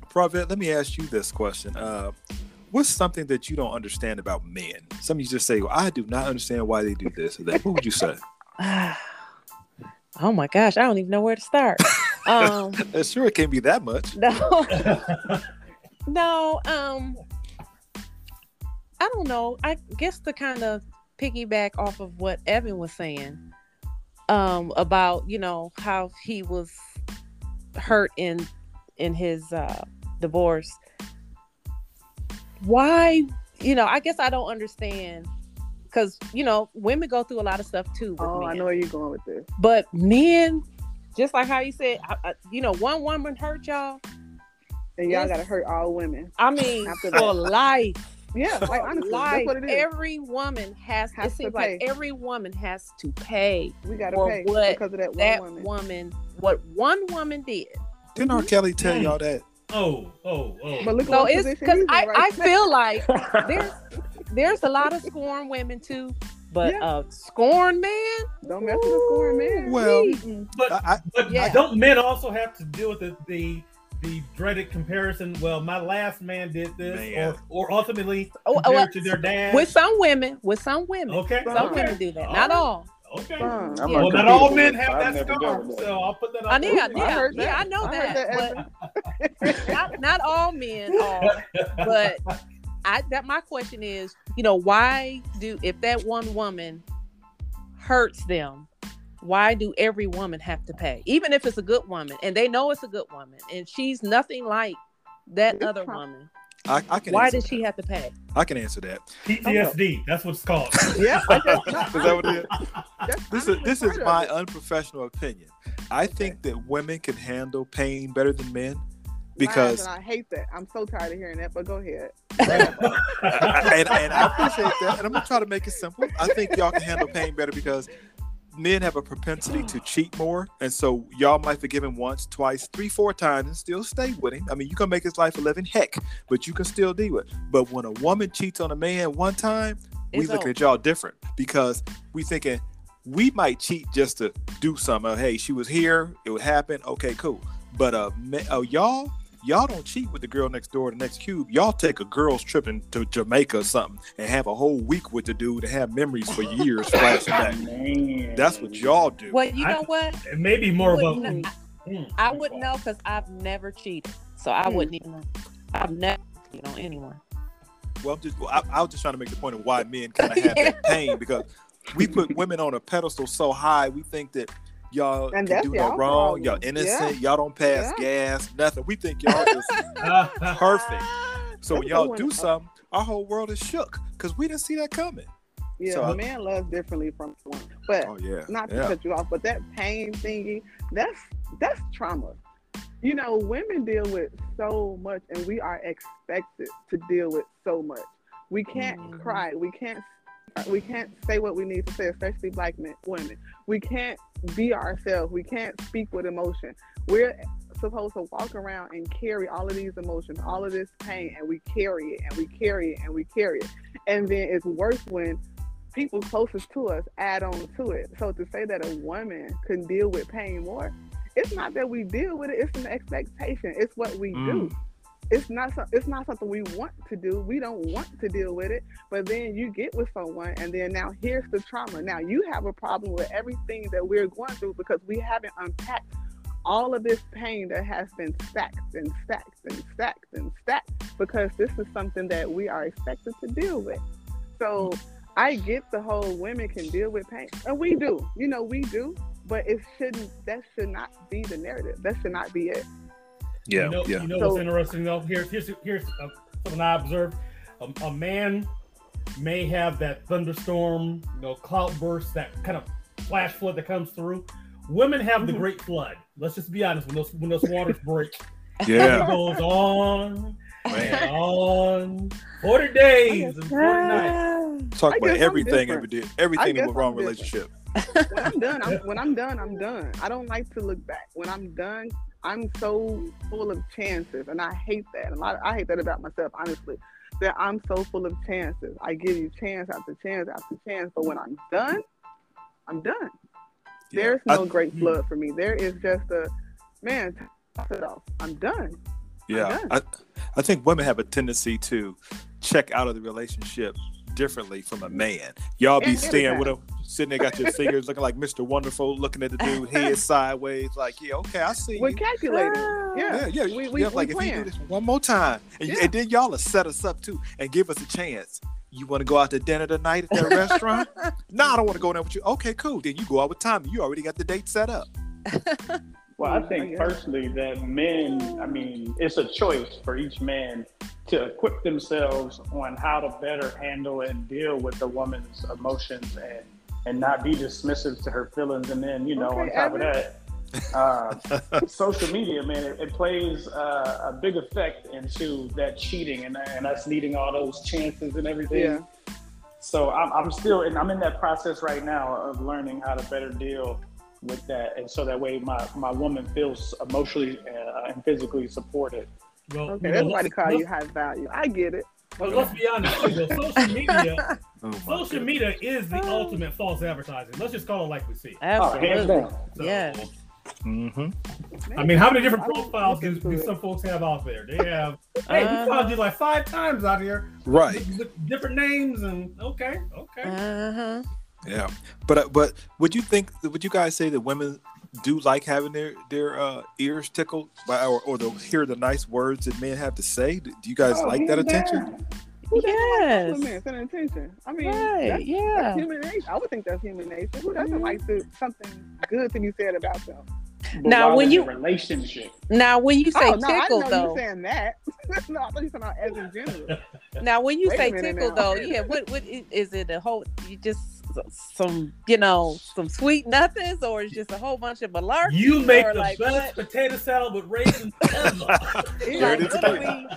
Pravette, let me ask you this question. Uh, what's something that you don't understand about men? Some of you just say, well, "I do not understand why they do this or that." What would you say? [SIGHS] oh my gosh, I don't even know where to start. [LAUGHS] Um, sure, it can't be that much. no, no. Um, I don't know. I guess to kind of piggyback off of what Evan was saying, um, about you know how he was hurt in in his uh, divorce. Why, you know? I guess I don't understand because you know women go through a lot of stuff too. With Oh, I know where you're going with this. But men, just like how you said, I, I, you know, one woman hurt y'all. And y'all gotta hurt all women. I mean, for life, Yeah, like honestly, life. that's what it is. Every woman has. Has it to seems like pay. every woman has to pay we gotta pay what because of that one that woman. woman, what one woman did. Didn't R. Kelly tell y'all that? Oh, oh, oh. But look So it's because I, right I feel like [LAUGHS] there's there's a lot of scorn women too, but Yeah. uh, scorn man. Don't mess with the scoring man. Well. But I, I, but Yeah. don't men also have to deal with the the, the dreaded comparison? Well, my last man did this, Man. or or ultimately Oh, compared well, to their dad. With some women, with some women, okay, Some some okay, women do that. All Not all. okay. Son. Yeah. Well, not not all men have I've that scar, that. so I'll put that I out yeah. I yeah, that. yeah. I know I that, that, but not not all men are. But I that my question is, you know, why do if that one woman hurts them, why do every woman have to pay? Even if it's a good woman and they know it's a good woman and she's nothing like that It's other pro- woman. I, I can. Why answer does she have to pay? I can answer that. PTSD. That's what it's called. [LAUGHS] yeah, just, [LAUGHS] Is that what it is? that's This is this is my it. unprofessional opinion. I think that women can handle pain better than men because and I hate that. I'm so tired of hearing that. But go ahead. [LAUGHS] and, and I appreciate that. And I'm gonna try to make it simple. I think y'all can handle pain better because men have a propensity to cheat more, and so y'all might forgive him once, twice, three, four times, and still stay with him. I mean, you can make his life a living heck, but you can still deal with. it. But when a woman cheats on a man one time, we It's looking over. at y'all different because we thinking we might cheat just to do something. Hey, she was here, it would happen. Okay, cool. But uh, ma- oh, y'all, y'all don't cheat with the girl next door, the next cube. Y'all take a girl's trip into Jamaica or something and have a whole week with the dude and have memories for years [LAUGHS] flashing back. That's what y'all do. Well, you I- know what? It may be more of a. Wouldn't- Mm, I wouldn't know because I've never cheated, so I Hmm. wouldn't even. know. I've never cheated on anyone. Well, I'm just, I, I was just trying to make the point of why men kind of [LAUGHS] have that pain because we put women on a pedestal so high. We think that y'all And can do no wrong. Y'all problem. innocent. Y'all don't pass Yeah. gas. Nothing. We think y'all just [LAUGHS] perfect. [LAUGHS] So when y'all do one. something, our whole world is shook because we didn't see that coming. Yeah, So I- a man loves differently from a woman. But Oh yeah, not to yeah. cut you off, but that pain thingy, that's that's trauma. You know, women deal with so much and we are expected to deal with so much. We can't Mm-hmm. Mhm. cry. We can't Uh, we can't say what we need to say, especially black men, women. We can't be ourselves. We can't speak with emotion. We're supposed to walk around and carry all of these emotions, all of this pain, and we carry it and we carry it and we carry it. And then it's worse when people closest to us add on to it. So to say that a woman can deal with pain more, it's not that we deal with it, it's an expectation. It's what we do. Mm. It's not so, it's not something we want to do. We don't want to deal with it. But then you get with someone and then now here's the trauma. Now you have a problem with everything that we're going through because we haven't unpacked all of this pain that has been stacked and stacked and stacked and stacked because this is something that we are expected to deal with. So I get the whole women can deal with pain, and we do. You know, we do, but it shouldn't. That should not be the narrative. That should not be it. Yeah, you know, yeah. You know So- what's interesting though? Here's here's here's uh, something I observed. A, a man may have that thunderstorm, you know, cloudburst, that kind of flash flood that comes through. Women have the Mhm. great flood. Let's just be honest. When those when those waters [LAUGHS] break, Yeah. it goes on Man. on. Forty days and forty nights. Talk about everything different. every day, everything guess in a wrong I'm relationship. When I'm done, I'm, when I'm done, I'm done. I don't like to look back. When I'm done, I'm so full of chances, and I hate that. Lot. I hate that about myself, honestly. That I'm so full of chances. I give you chance after chance after chance, but when I'm done, I'm done. Yeah. There's I- no great flood for me. There is just a man. It off. I'm done. Yeah, done. I, I think women have a tendency to check out of the relationship differently from a man. Y'all be And staying with him, sitting there, got your fingers looking like Mr. Wonderful, looking at the dude head [LAUGHS] sideways, like, yeah, okay, I see We're you. calculating. Ah. Yeah. Yeah, yeah, We- we- yeah. Like we if you plan. do this one more time, and, you- Yeah. and then y'all will set us up too, and give us a chance. You want to go out to dinner tonight at that restaurant? [LAUGHS] no, I don't want to go there with you. Okay, cool. Then you go out with Tommy. You already got the date set up. [LAUGHS] Well, I think personally that men, I mean, it's a choice for each man to equip themselves on how to better handle and deal with the woman's emotions and and not be dismissive to her feelings. And then, you know, on Okay, top of that, uh, [LAUGHS] social media, man, it, it plays uh, a big effect into that cheating and, and us needing all those chances and everything. Yeah. So I'm, I'm still, and I'm in that process right now of learning how to better deal with that, and so that way my my woman feels emotionally uh, and physically supported. Well, Okay. you know, Everybody let's- call you high value. I get it. But let's be honest, you know, [LAUGHS] social media, Oh, social goodness. media is the ultimate false advertising. Let's just call it like we see it. Oh, hands Absolutely. down. So, Yes. Mhm. I mean, how many different profiles look do, do some folks have out there? They have, hey, Uh-huh. we found you like five times out here Right. with, with different names, and okay, okay. Uh-huh. Yeah, but uh, but would you think would you guys say that women do like having their their uh, ears tickled by or or to hear the nice words that men have to say? Do you guys Oh, like that hands attention? down. Who doesn't like Yes. and attention? I mean, Right. that's, Yeah. that's human nature. I would think that's human nature. Who doesn't Mhm. like to, something good to be said about them? But Now, when you- relationship, Now, when you say oh no, tickle, didn't you though, saying that. [LAUGHS] no, I thought you were talking about as in general. now when you Wait say tickle, now. though, yeah, what what i- is it? A whole you just some you know some sweet nothings, or it's just a whole bunch of malarkey? You make or the like best what? potato salad with raisins ever. [LAUGHS] There it is Like, what again.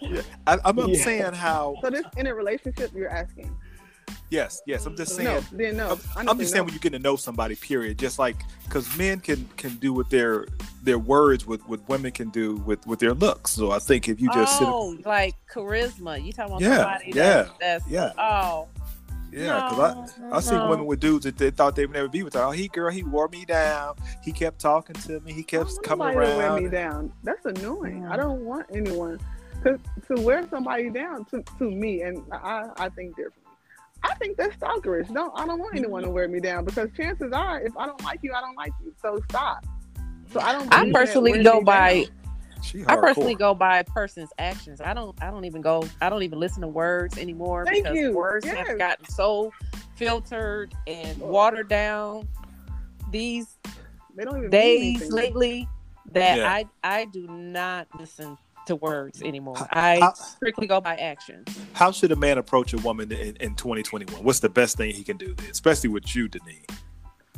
do I, I'm I'm Yeah. saying how So this in a relationship, you're asking? yes yes I'm just saying. No, then no. I'm, I'm just saying no. when you get to know somebody, period. Just like because men can can do with their their words what what women can do with with their looks. So I think if you just sit, oh, like charisma. You talking about Yeah, somebody yeah, that's, that's yeah. oh yeah, because I I seen no. women with dudes that they thought they would never be with. Oh, he girl, he wore me down. He kept talking to me. He kept don't coming nobody to wear around. me down. That's annoying. Yeah. I don't want anyone to to wear somebody down to, to me, and I I think differently. I think that's stalkerish. Don't I don't want anyone to wear me down because chances are, if I don't like you, I don't like you. So stop. So I don't. I personally go by down. She I personally go by a person's actions. I don't I don't even go I don't even listen to words anymore Thank because you. words Yes. have gotten so filtered and watered down these They don't even days lately that Yeah. I I do not listen to words anymore. I How- strictly go by actions. How should a man approach a woman in, in 2021? What's the best thing he can do, especially with you, Denise?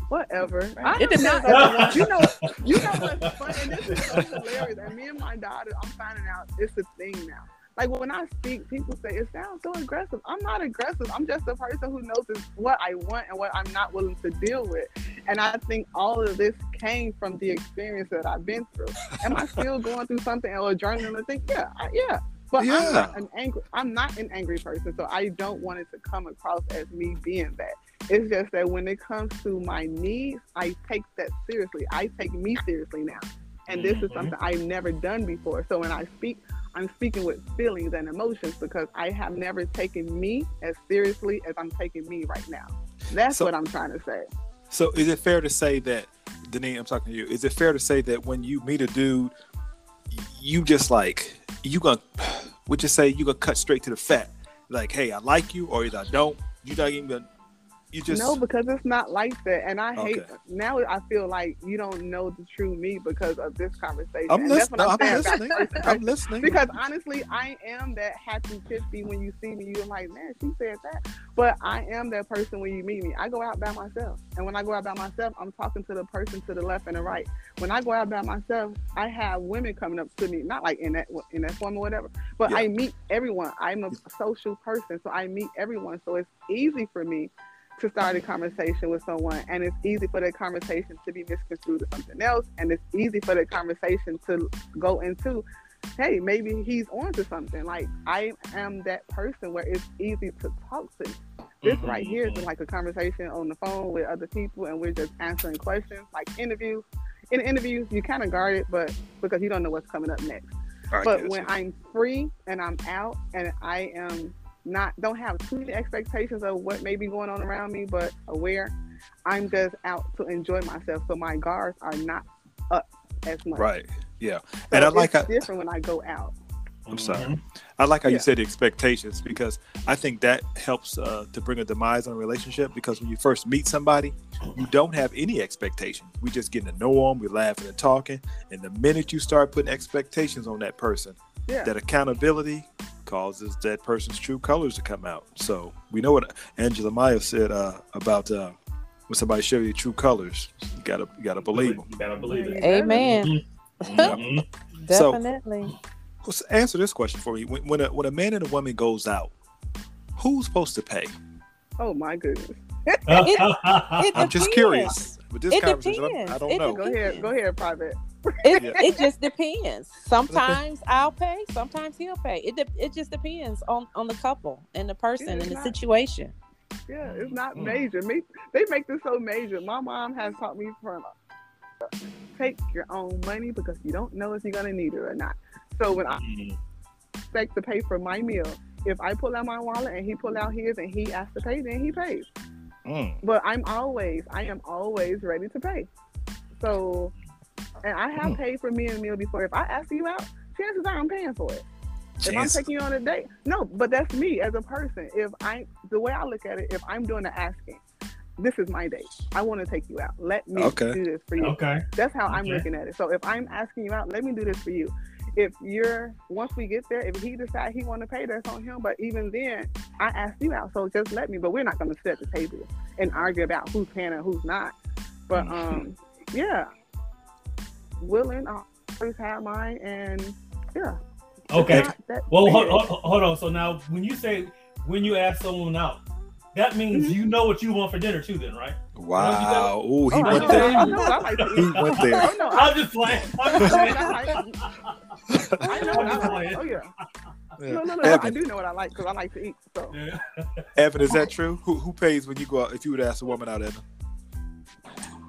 Whatever. I It am depends. not- you know, you know what's funny, and this is so hilarious. And me and my daughter, I'm finding out it's a thing now. Like when I speak, people say it sounds so aggressive. I'm not aggressive. I'm just a person who knows what I want and what I'm not willing to deal with. And I think all of this came from the experience that I've been through. Am I still going through something or journaling and think, yeah, I, yeah. But Yeah. I'm not an angry. I'm not an angry person, so I don't want it to come across as me being that. It's just that when it comes to my needs, I take that seriously. I take me seriously now. And this is Mhm. something I've never done before. So when I speak, I'm speaking with feelings and emotions because I have never taken me as seriously as I'm taking me right now. That's So- what I'm trying to say. So is it fair to say that, Denise, I'm talking to you, is it fair to say that when you meet a dude, you just like, you gonna, would you say you gonna cut straight to the fat? Like, hey, I like you, or either I don't. You not even gonna, you just, no, because it's not like that. And I hate Okay. now I feel like you don't know the true me because of this conversation. I'm And that's listening. what I'm about listening. [LAUGHS] I'm listening. Because honestly, I am that happy tipsy when you see me. You're like, man, she said that. But I am that person when you meet me. I go out by myself. And when I go out by myself, I'm talking to the person to the left and the right. When I go out by myself, I have women coming up to me, not like in that in that form or whatever, but Yeah. I meet everyone. I'm a social person, so I meet everyone. So it's easy for me to start a conversation with someone and it's easy for that conversation to be misconstrued to something else and it's easy for that conversation to go into hey maybe he's on to something. Like i am that person where it's easy to talk to. This Mhm. right here is like a conversation on the phone with other people and we're just answering questions like interviews. In interviews you kind of guard it but because you don't know what's coming up next. I but when I'm free and I'm out and I am not don't have too many expectations of what may be going on around me, but aware, I'm just out to enjoy myself. So my guards are not up as much. right, yeah, So and I like different when I go out. I'm sorry. Mhm. I like how you Yeah. said expectations because I think that helps uh, to bring a demise on a relationship because when you first meet somebody, you don't have any expectations. We just getting to know them, we laughing and talking, and the minute you start putting expectations on that person, Yeah. that accountability causes that person's true colors to come out. So we know what Angela Maya said uh, about uh, when somebody show you true colors, you gotta you gotta believe them. You gotta believe it. Amen. [LAUGHS] Mhm. So- Definitely. Let's answer this question for me. When, when a when a man and a woman goes out, who's supposed to pay? Oh my goodness. It I'm just curious. With this It conversation, depends. I don't It know. Go ahead. Go ahead, Pravette. It, Yeah. it just depends. [LAUGHS] Sometimes I'll pay. Sometimes he'll pay. It de- it just depends on on the couple and the person and it's the not- situation. Yeah, it's not Mm. major. Me, they make this so major. My mom has taught me from take your own money because you don't know if you're gonna need it or not. So when I Mhm. expect to pay for my meal, if I pull out my wallet and he pull out his and he asks to pay, then he pays. Mm. But I'm always, I am always ready to pay. So, and I have Hmm. paid for me and meal before. If I ask you out, chances are I'm paying for it. If I'm taking you on a date, no, but that's me as a person. If I, the way I look at it, if I'm doing the asking, this is my date. I want to take you out. Let me Okay. do this for you. Okay. That's how I'm looking at it. So if I'm asking you out, let me do this for you. If you're once we get there, if he decides he want to pay, that's on him. But even then, I asked you out, so just let me. But we're not going to sit at the table and argue about who's paying and who's not. But um, yeah, willing, I always have mine, and yeah. Okay. Well, hold, hold, hold on. So now, when you say when you ask someone out, that means Mhm. you know what you want for dinner too. Then, right? Wow. Ooh, he Oh, I went know, there. I know I like he went there. Oh, no, I'm just playing. [LAUGHS] I'm just playing. I know what I like. Oh yeah. No, no, no. I do know what I like because I like to eat. So. Yeah. Evan, is that true? Who who pays when you go out? If you would ask a woman out, Evan.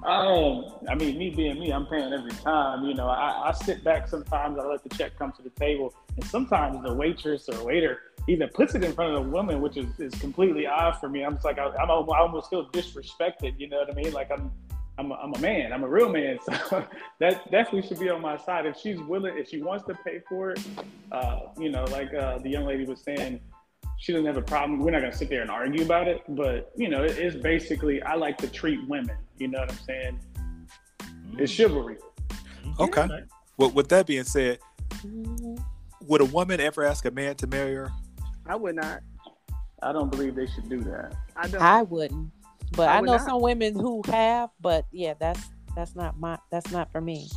Um, I mean, me being me, I'm paying every time. You know, I, I sit back sometimes. I let the check come to the table, and sometimes the waitress or waiter even puts it in front of a woman, which is, is completely odd for me. I'm just like, I, I'm, I almost feel disrespected. You know what I mean? Like I'm, I'm, a, I'm a man. I'm a real man. [LAUGHS] So that definitely should be on my side. If she's willing, if she wants to pay for it, uh, you know, like uh, the young lady was saying, she doesn't have a problem. We're not gonna sit there and argue about it, but you know, it, it's basically I like to treat women. You know what I'm saying? It's chivalry. Okay. Well, with that being said, would a woman ever ask a man to marry her? I would not. I don't believe they should do that. I don't. I wouldn't. But I I, would know not. some women who have, but yeah, that's that's not my that's not for me.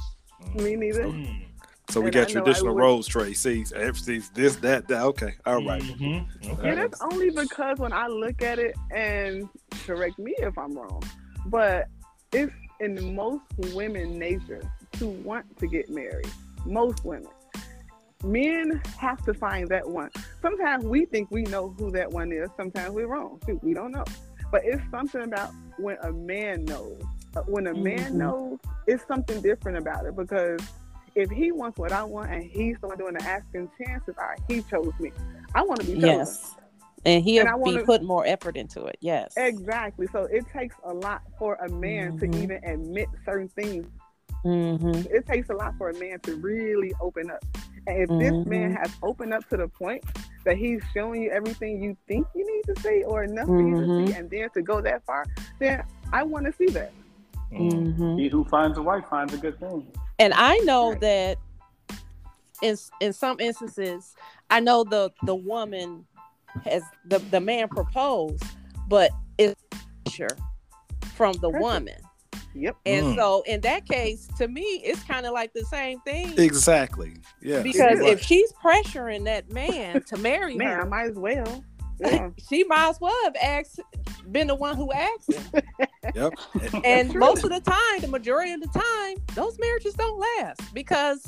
Me neither. Mm. So we And got I traditional roles, Trey. See, see, this, that, that. Okay, all right. Mhm. Yeah, Okay. that's only because when I look at it, and correct me if I'm wrong, but it's in most women' nature to want to get married. Most women. Men have to find that one. Sometimes we think we know who that one is. Sometimes we're wrong. Shoot, we don't know. But it's something about when a man knows. Uh, When a man Mhm. knows, it's something different about it because if he wants what I want and he's the one doing the asking, chances are he chose me. I want to be chosen. Yes. And he'll And I wanna- be putting more effort into it. Yes. Exactly. So it takes a lot for a man Mhm. to even admit certain things. hmm It takes a lot for a man to really open up. And if this man Mhm. has opened up to the point that he's showing you everything you think you need to see or enough for you to see, and then to go that far, then I want to see that. Mm. hmm He who finds a wife finds a good thing. And I know Right. that in in some instances, I know the the woman has the the man proposed, but it's pressure from the Pressure. woman. Yep. And Mm. so in that case, to me, it's kind of like the same thing. Exactly. Yeah. Because if she's pressuring that man to marry Man, I might as well. [LAUGHS] Yeah. she might as well have asked, been the one who asked him. [LAUGHS] Yep. [LAUGHS] And True. most of the time, the majority of the time, those marriages don't last because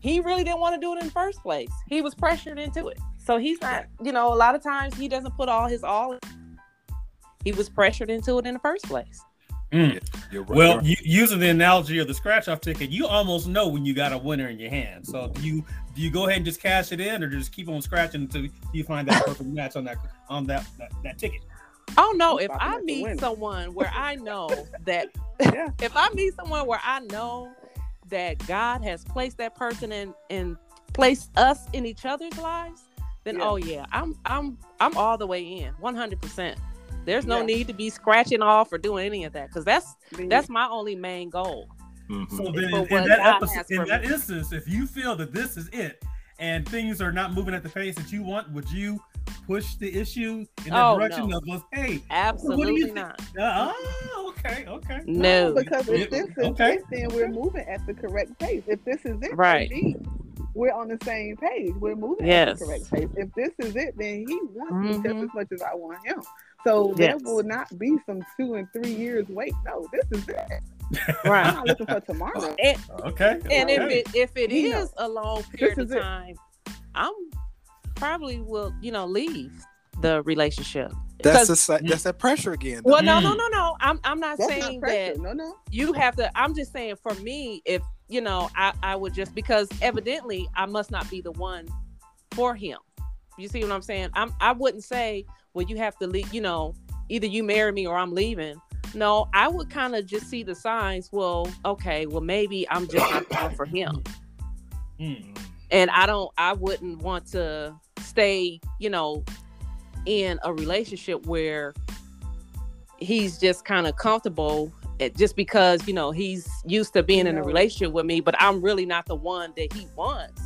he really didn't want to do it in the first place. He was pressured into it. So he's not, you know, a lot of times he doesn't put all his all in. He was pressured into it in the first place. Mm. You're right. Well, You're- you, using the analogy of the scratch off ticket, you almost know when you got a winner in your hand. So do you do you go ahead and just cash it in, or just keep on scratching until you find that perfect [LAUGHS] match on that on that that, that ticket? Oh no, if I meet someone where I know that [LAUGHS] [LAUGHS] Yeah. if I meet someone where I know that God has placed that person in and placed us in each other's lives, then Yeah. oh yeah, I'm I'm I'm all the way in, 100%. There's no Yeah. need to be scratching off or doing any of that because that's Then that's my only main goal. Mhm. So then, for in, that episode, in that instance, if you feel that this is it and things are not moving at the pace that you want, would you push the issue in the Oh, direction no. of, well, hey, Absolutely think? not. uh, oh, okay, okay, No. because if this is Okay. it, then we're moving at the correct pace. If this is it, Right. indeed, we're on the same page. We're moving Yes. at the correct pace. If this is it, then he wants me just Mhm. as much as I want him. So Yes. there will not be some two and three years wait. No, this is it. [LAUGHS] Right. I'm not looking for tomorrow. [LAUGHS] And, okay. and if it if it You know, a long period is of it. time, I'm probably will, you know, leave the relationship. That's 'Cause- the sa- that's that pressure again. Well, no, Mm. no, no, no. I'm I'm not That's saying not that No, no. you have to. I'm just saying for me, if you know, I I would just because evidently I must not be the one for him. You see what I'm saying? I'm I wouldn't say, well, you have to leave. You know, either you marry me or I'm leaving. No, I would kind of just see the signs. Well, okay, well maybe I'm just not for him, [COUGHS] Mm. and I don't. I wouldn't want to stay. You know, in a relationship where he's just kind of comfortable just because you know he's used to being in a relationship with me but i'm really not the one that he wants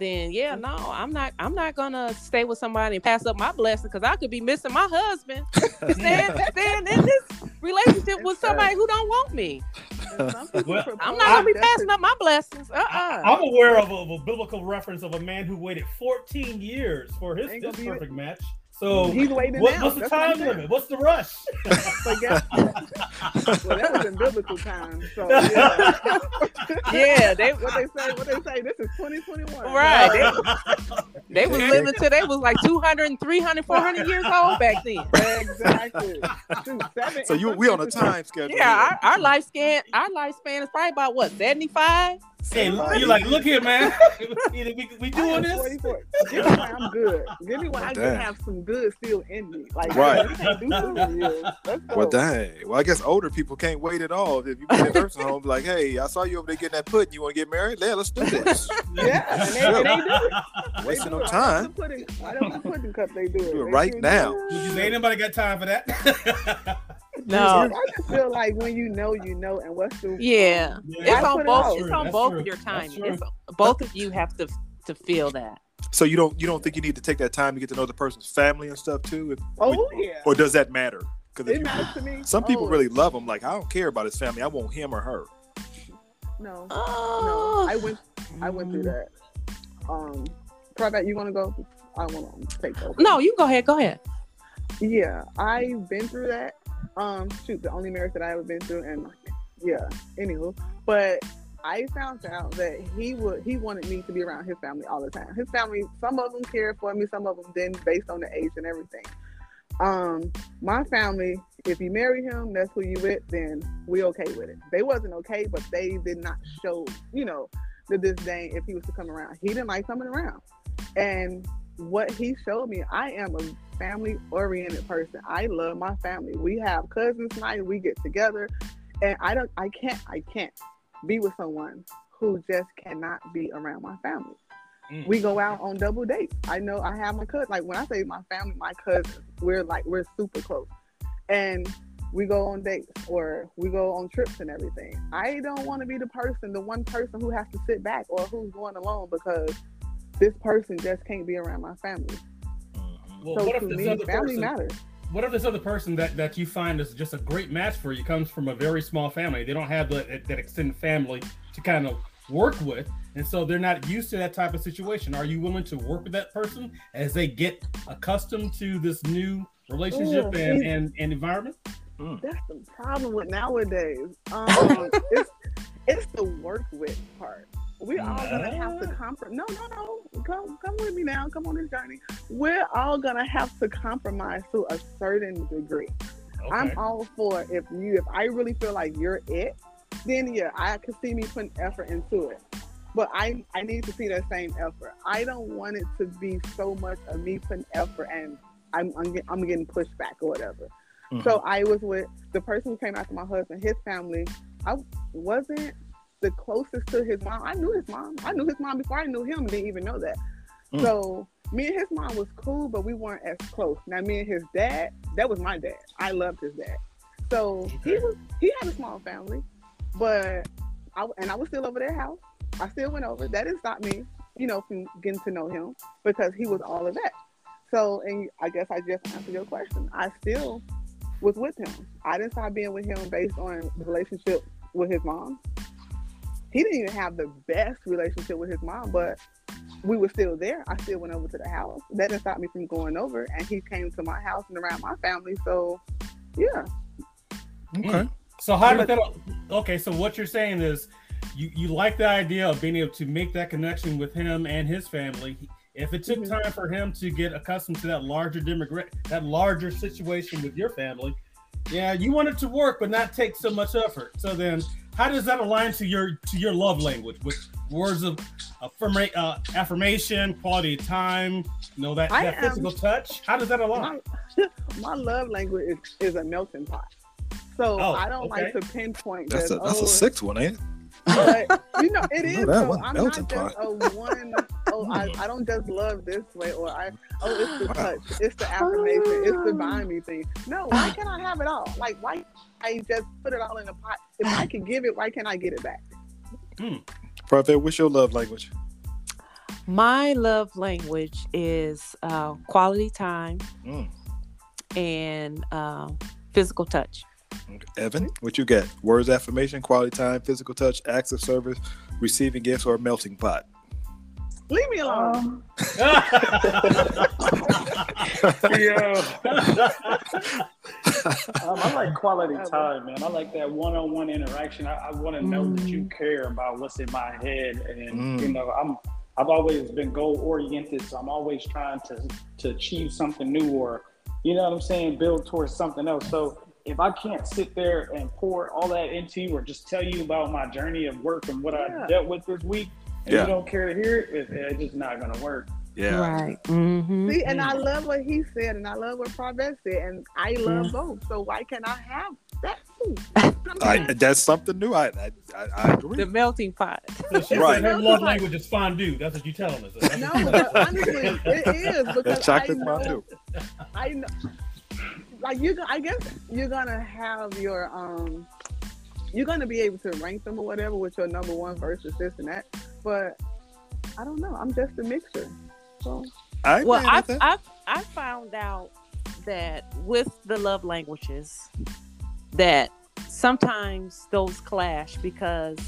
then yeah mm. no i'm not i'm not gonna stay with somebody and pass up my blessing because i could be missing my husband. [LAUGHS] Staying, staying in this relationship with somebody who don't want me. And some people Well, i'm not gonna be passing up my blessings. Uh-uh. I'm aware of a, of a biblical reference of a man who waited 14 years for his, Ain't his gonna be perfect match. So he's waiting. what. What's the That's time limit? What's the rush? [LAUGHS] [LAUGHS] well, that was in biblical times. So [LAUGHS] yeah, yeah they what they say what they say. This is 2021. Right. they, they was living till they was like 200, 300, 400 years old back then. Exactly. Dude, so you we on a time schedule. Yeah, our, our lifespan our lifespan is probably about what 75. Say, you like, look here, man. [LAUGHS] Either we, we doing this? Give me why I'm good. Give me why well, I can have some good still in me. Like, right. Well, dang. Well, I guess older people can't wait at all. If you get a person home, like, hey, I saw you over there getting that pudding. You want to get married? Yeah, let's do this. [LAUGHS] yeah. And they, and they do it. [LAUGHS] Wasting no time. Why don't the pudding cup they do it? Do it right now. Did anybody got time for that? No, I just feel like when you know, you know, and what's the yeah, Yeah, it's on put it both. It's on That's both true. of your That's timing. true. It's both of you have to to feel that. So you don't you don't think you need to take that time to get to know the person's family and stuff too? If, Oh yeah. Or does that matter? Because It matters to me. some people Oh, really love him. Like I don't care about his family. I want him or her. no. Oh, No. I went I went through that. Um Pravette, you wanna go? I wanna take over. No, you go ahead. Go ahead. Yeah, I've been through that. Um, shoot, the only marriage that I ever been through, and yeah, anywho. But I found out that he would he wanted me to be around his family all the time. His family, some of them cared for me, some of them didn't, based on the age and everything. Um, my family, if you marry him, that's who you with, then we okay with it. They wasn't okay, but they did not show, you know, the disdain if he was to come around. He didn't like coming around, and what he showed me, I am a family oriented person. I love my family. We have cousins night, we get together, and I don't I can't I can't be with someone who just cannot be around my family. Mm. We go out on double dates. I know I have my cousin like when I say my family, my cousins, we're like we're super close. And we go on dates or we go on trips and everything. I don't want to be the person, the one person who has to sit back or who's going alone because this person just can't be around my family. Well, so what to if this me, other family person? matters. What if this other person that, that you find is just a great match for you comes from a very small family? They don't have that, that extended family to kind of work with, and so they're not used to that type of situation. Are you willing to work with that person as they get accustomed to this new relationship Ooh, and, and, and environment? That's the problem with nowadays. Um, [LAUGHS] it's it's the work with part. We all gonna have to compromise. No, no, no. Come, come with me now. Come on this journey. We're all gonna have to compromise to a certain degree. Okay. I'm all for if you if I really feel like you're it, then yeah, I can see me putting effort into it. But I I need to see that same effort. I don't want it to be so much of me putting effort and I'm I'm, I'm getting pushed back or whatever. Mhm. So I was with the person who came after my husband, his family. I wasn't the closest to his mom. I knew his mom. I knew his mom before I knew him. And didn't even know that. Mm. So me and his mom was cool, but we weren't as close. Now me and his dad, that was my dad. I loved his dad. So he was he had a small family, but I and I was still over their house. I still went over. That didn't stop me, you know, from getting to know him because he was all of that. So, and I guess I just answered your question. I still was with him. I didn't stop being with him based on the relationship with his mom. He didn't even have the best relationship with his mom, but we were still there. I still went over to the house. That didn't stop me from going over, and he came to my house and around my family. So, yeah, Okay. So how did that? Okay, so what you're saying is, you you like the idea of being able to make that connection with him and his family. If it took Mhm. time for him to get accustomed to that larger demographic, that larger situation with your family, yeah, you want it to work, but not take so much effort. So then, how does that align to your to your love language with words of affirma- uh, affirmation, quality of time, you know that, I that am- physical touch? How does that align? my, [LAUGHS] my love language is, is a melting pot. So Oh, I don't like okay. to pinpoint. That's a just, that's oh, a sixth one, ain't it? but you know it [LAUGHS] is I is. know that So one, I'm not just pot. a one. Oh, I, I don't just love this way, or I oh it's the touch, it's the affirmation, it's the bind me thing. No, why can't I have it all? Like why I just put it all in a pot? If I can give it, why can't I get it back? Pravette, what's your love language? My love language is uh, quality time Mm. and uh, physical touch. Evan, what you got? Words, affirmation, quality time, physical touch, acts of service, receiving gifts, or melting pot? Leave me alone. Yeah. Um, I like quality time, man. I like that one-on-one interaction. I, I want to know that you care about what's in my head, and Mm. you know, I'm. I've always been goal oriented, so I'm always trying to to achieve something new, or you know what I'm saying, build towards something else. So if I can't sit there and pour all that into you, or just tell you about my journey of work and what Yeah. I dealt with this week, and Yeah. you don't care to hear it, it it's just not gonna work. Yeah. Right. Mm-hmm. See, and I love what he said, and I love what Pravette said, and I love Yeah. both. So why can't I have that too? [LAUGHS] I, that's something new. I I, I, I agree. The melting pot. So Right. said her love language is fondue. That's what you're telling us. That's what no, you're but honestly, it is because That chocolate I know, fondue. I know, like you. I guess you're gonna have your um, you're gonna be able to rank them or whatever with your number one versus this and that. But I don't know. I'm just a mixer. So I Well, I. I I found out that with the love languages, that sometimes those clash because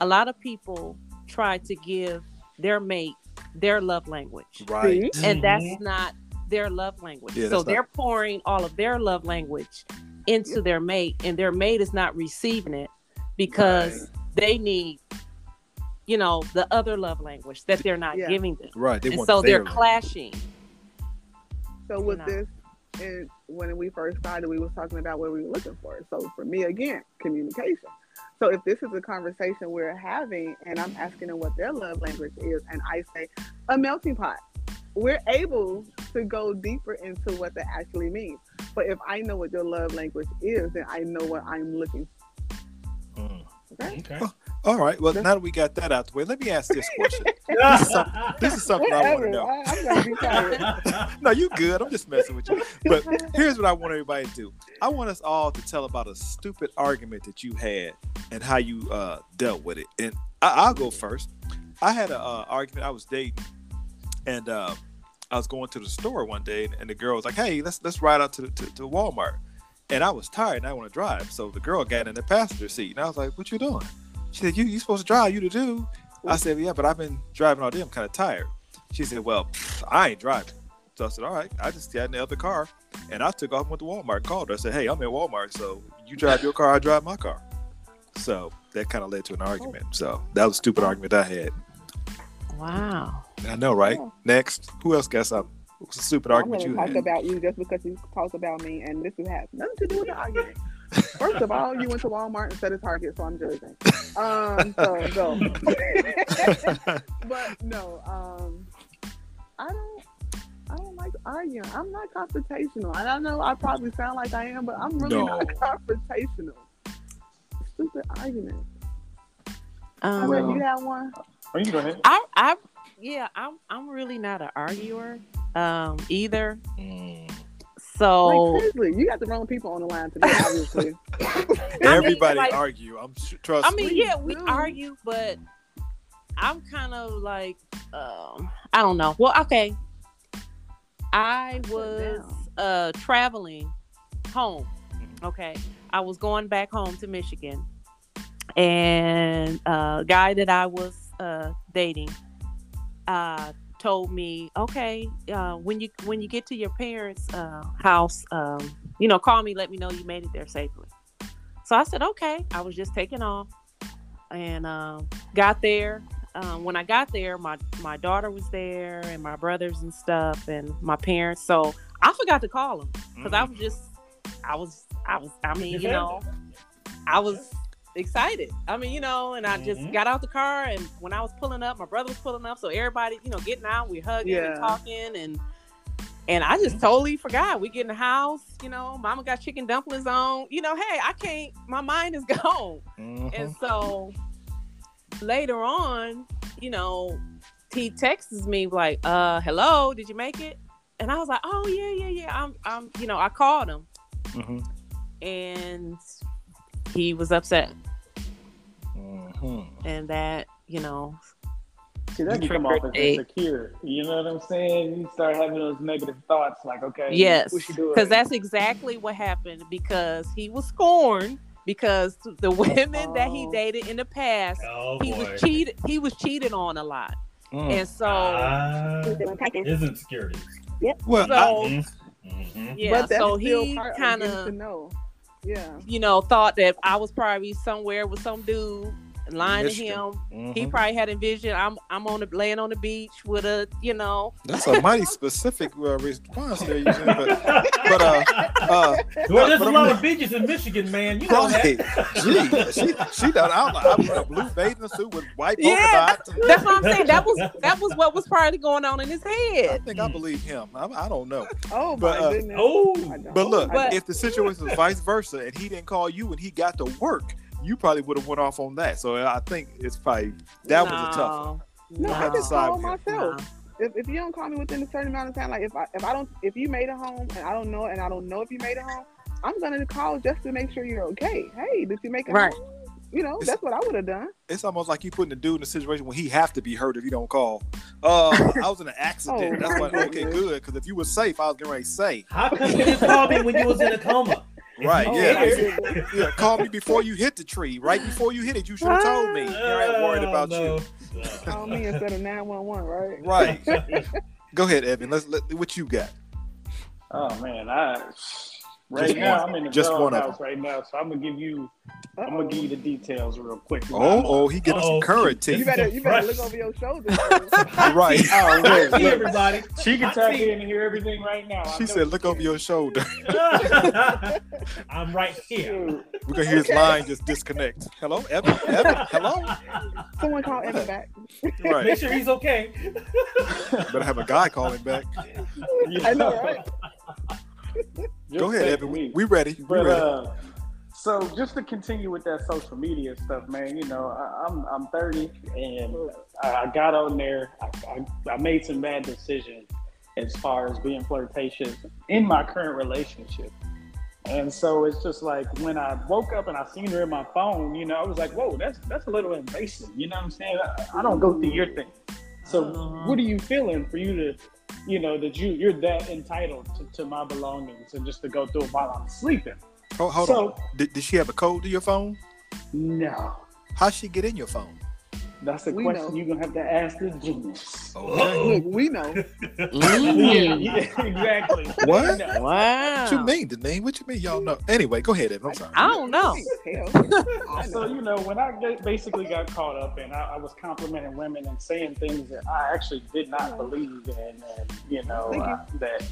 a lot of people try to give their mate their love language, right. see? and that's Mhm. not their love language. Yeah, so not- they're pouring all of their love language into their mate, and their mate is not receiving it because they need, you know, the other love language that they're not Yeah. giving them, Right. They and want so they're love. clashing. So with know. this, and when we first started, we was talking about what we were looking for. So for me, again, communication. So if this is a conversation we're having, and I'm asking them what their love language is, and I say a melting pot, we're able to go deeper into what that actually means. But if I know what your love language is, then I know what I'm looking Okay. Okay. All right. Well, now that we got that out the way, let me ask this question. [LAUGHS] this, is some, this is something I want to know. I, I'm gonna be quiet. [LAUGHS] No, you good. I'm just messing with you. But here's what I want everybody to do. I want us all to tell about a stupid argument that you had and how you uh, dealt with it. And I, I'll go first. I had an uh, argument. I was dating, and uh, I was going to the store one day, and, and the girl was like, "Hey, let's let's ride out to, the, to to Walmart." And I was tired, and I want to drive. So the girl got in the passenger seat, and I was like, "What you doing?" She said, "You you supposed to drive? You to do?" I said, "Yeah, but I've been driving all day. I'm kind of tired." She said, "Well, I ain't driving." So I said, "All right." I just got in the other car, and I took off and went to Walmart. Called her. I said, "Hey, I'm in Walmart, so you drive your car, I drive my car." So that kind of led to an oh. argument. So that was a stupid argument I had. Wow. I know, right? Next, who else got something? What's a stupid I'm argument going you to talk had? about you just because you talked about me, and this has nothing to do with the argument. First of all, you went to Walmart instead of Target, so I'm judging. Um, so go. [LAUGHS] but no, um, I don't. I don't like arguing. I'm not confrontational. And I know I probably sound like I am, but I'm really No. not [LAUGHS] confrontational. Stupid argument. Um, Well, you have one? Oh, you can go ahead. I, I, yeah, I'm, I'm really not an arguer, um, either. Mm. So Like seriously, you got the wrong people on the line today, obviously. [LAUGHS] Everybody like- argue. I'm trust I mean, me. yeah, we do. argue, but I'm kind of like, um, I don't know. Well, okay, I was uh traveling home. Okay, I was going back home to Michigan, and a guy that I was uh dating uh told me, okay, uh, when you when you get to your parents' uh, house, um, you know, call me, let me know you made it there safely. So I said, okay. I was just taking off, and um, got there. Um, when I got there, my my daughter was there, and my brothers and stuff, and my parents. So I forgot to call them because I Mhm. was just, I was, I was, I mean, you know, I was excited. I mean, you know, and I just Mhm. got out the car, and when I was pulling up, my brother was pulling up, so everybody, you know, getting out, we hugging Yeah. and talking, and and I just totally forgot. We get in the house, you know, Mama got chicken dumplings on. You know, hey, I can't. My mind is [LAUGHS] gone, Mhm. and so later on, you know, he texts me like, "Uh, hello, did you make it?" And I was like, "Oh yeah, yeah, yeah." I'm, I'm, you know, I called him, Mhm. and he was upset, Mhm. and that, you know, See, that You can come off as triggered a- insecure. You know what I'm saying? You start having those negative thoughts, like, okay, yes, what you doing? because that's exactly what happened. Because he was scorned because the [LAUGHS] women that he Oh. dated in the past, Oh he boy. was cheated. He was cheated on a lot, Mm. and so Ah, his insecurities. Well, so I, Mhm. yeah, but that's so still he part kind of of know. Yeah. you know thought that I was probably somewhere with some dude lying to Michigan. him. Mhm. He probably had envisioned I'm I'm on the laying on the beach with a you know That's a mighty specific uh, response there, you said, but, but uh, uh, Well, there's but a I'm lot gonna- of beaches in Michigan, man. You know right? that. Gee, she she done out like I'm in a blue bathing suit with white polka Yeah, dots. and- that's what I'm saying. That was that was what was probably going on in his head. I head. think I believe him. I, I don't know, Oh But, my uh, goodness. Oh, I but look, But- if the situation was vice versa and he didn't call you and he got to work, you probably would have went off on that. So I think it's probably that was a tough one. No, No, I just call myself. no. If, if you don't call me within a certain amount of time, like if I if I don't if you made a home and I don't know and I don't know if you made a home, I'm gonna call just to make sure you're okay. Hey, did you make it Right. home? you know, It's- that's what I would have done. It's almost like you putting the dude in a situation where he have to be hurt if you don't call. Uh, [LAUGHS] I was in an accident. Oh, That's why. Okay, good. Because if you were safe, I was getting ready to say. How come you didn't call me when you was in a coma? Right. Oh, yeah. my here. goodness. Yeah. Call me before you hit the tree. Right before you hit it, you should have told me. I ain't worried about Oh, you. [LAUGHS] [LAUGHS] Call me instead of 911, right? Right. [LAUGHS] Go ahead, Evan. Let's let what you got. Oh man, I right Just now one. I'm in the Just dog one of house right now, so I'm gonna give you I'm gonna give you the details real quick. Oh, oh, he getting some current You better, you better look over your shoulder. [LAUGHS] Right. Oh, look, See look. everybody. She can I tap in and hear everything right now. She said, "Look over your shoulder." [LAUGHS] I'm right here. We're gonna hear his line just disconnect. Hello, Evan. Evan. Hello. Someone call Evan back. Right. Make sure he's okay. Better have a guy calling back. I know, right? [LAUGHS] Just Go ahead, say Evan. We, me. we ready. We But ready. uh, so just to continue with that social media stuff, man. You know, I, I'm I'm 30 and I, I got on there. I, I, I made some bad decisions as far as being flirtatious in my current relationship. And so it's just like when I woke up and I seen her in my phone, you know, I was like, "Whoa, that's that's a little invasive." You know what I'm saying? I, I don't go through your thing. So Uh-huh. what are you feeling for you to, you know, that you you're that entitled to, to my belongings and just to go through it while I'm sleeping? Hold, hold so- on. Did, did she have a code to your phone? No, How'd she get in your phone? That's a We question know. you're gonna have to ask the genius. Okay. Look, we know. Mm. [LAUGHS] Yeah, yeah, exactly. What? No. Wow. What you mean, Denise? What you mean? Y'all know? Anyway, go ahead, Evan. I'm sorry. I don't know. [LAUGHS] So you know, when I basically got caught up and I, I was complimenting women and saying things that I actually did not believe in, and you know Thank you. uh, that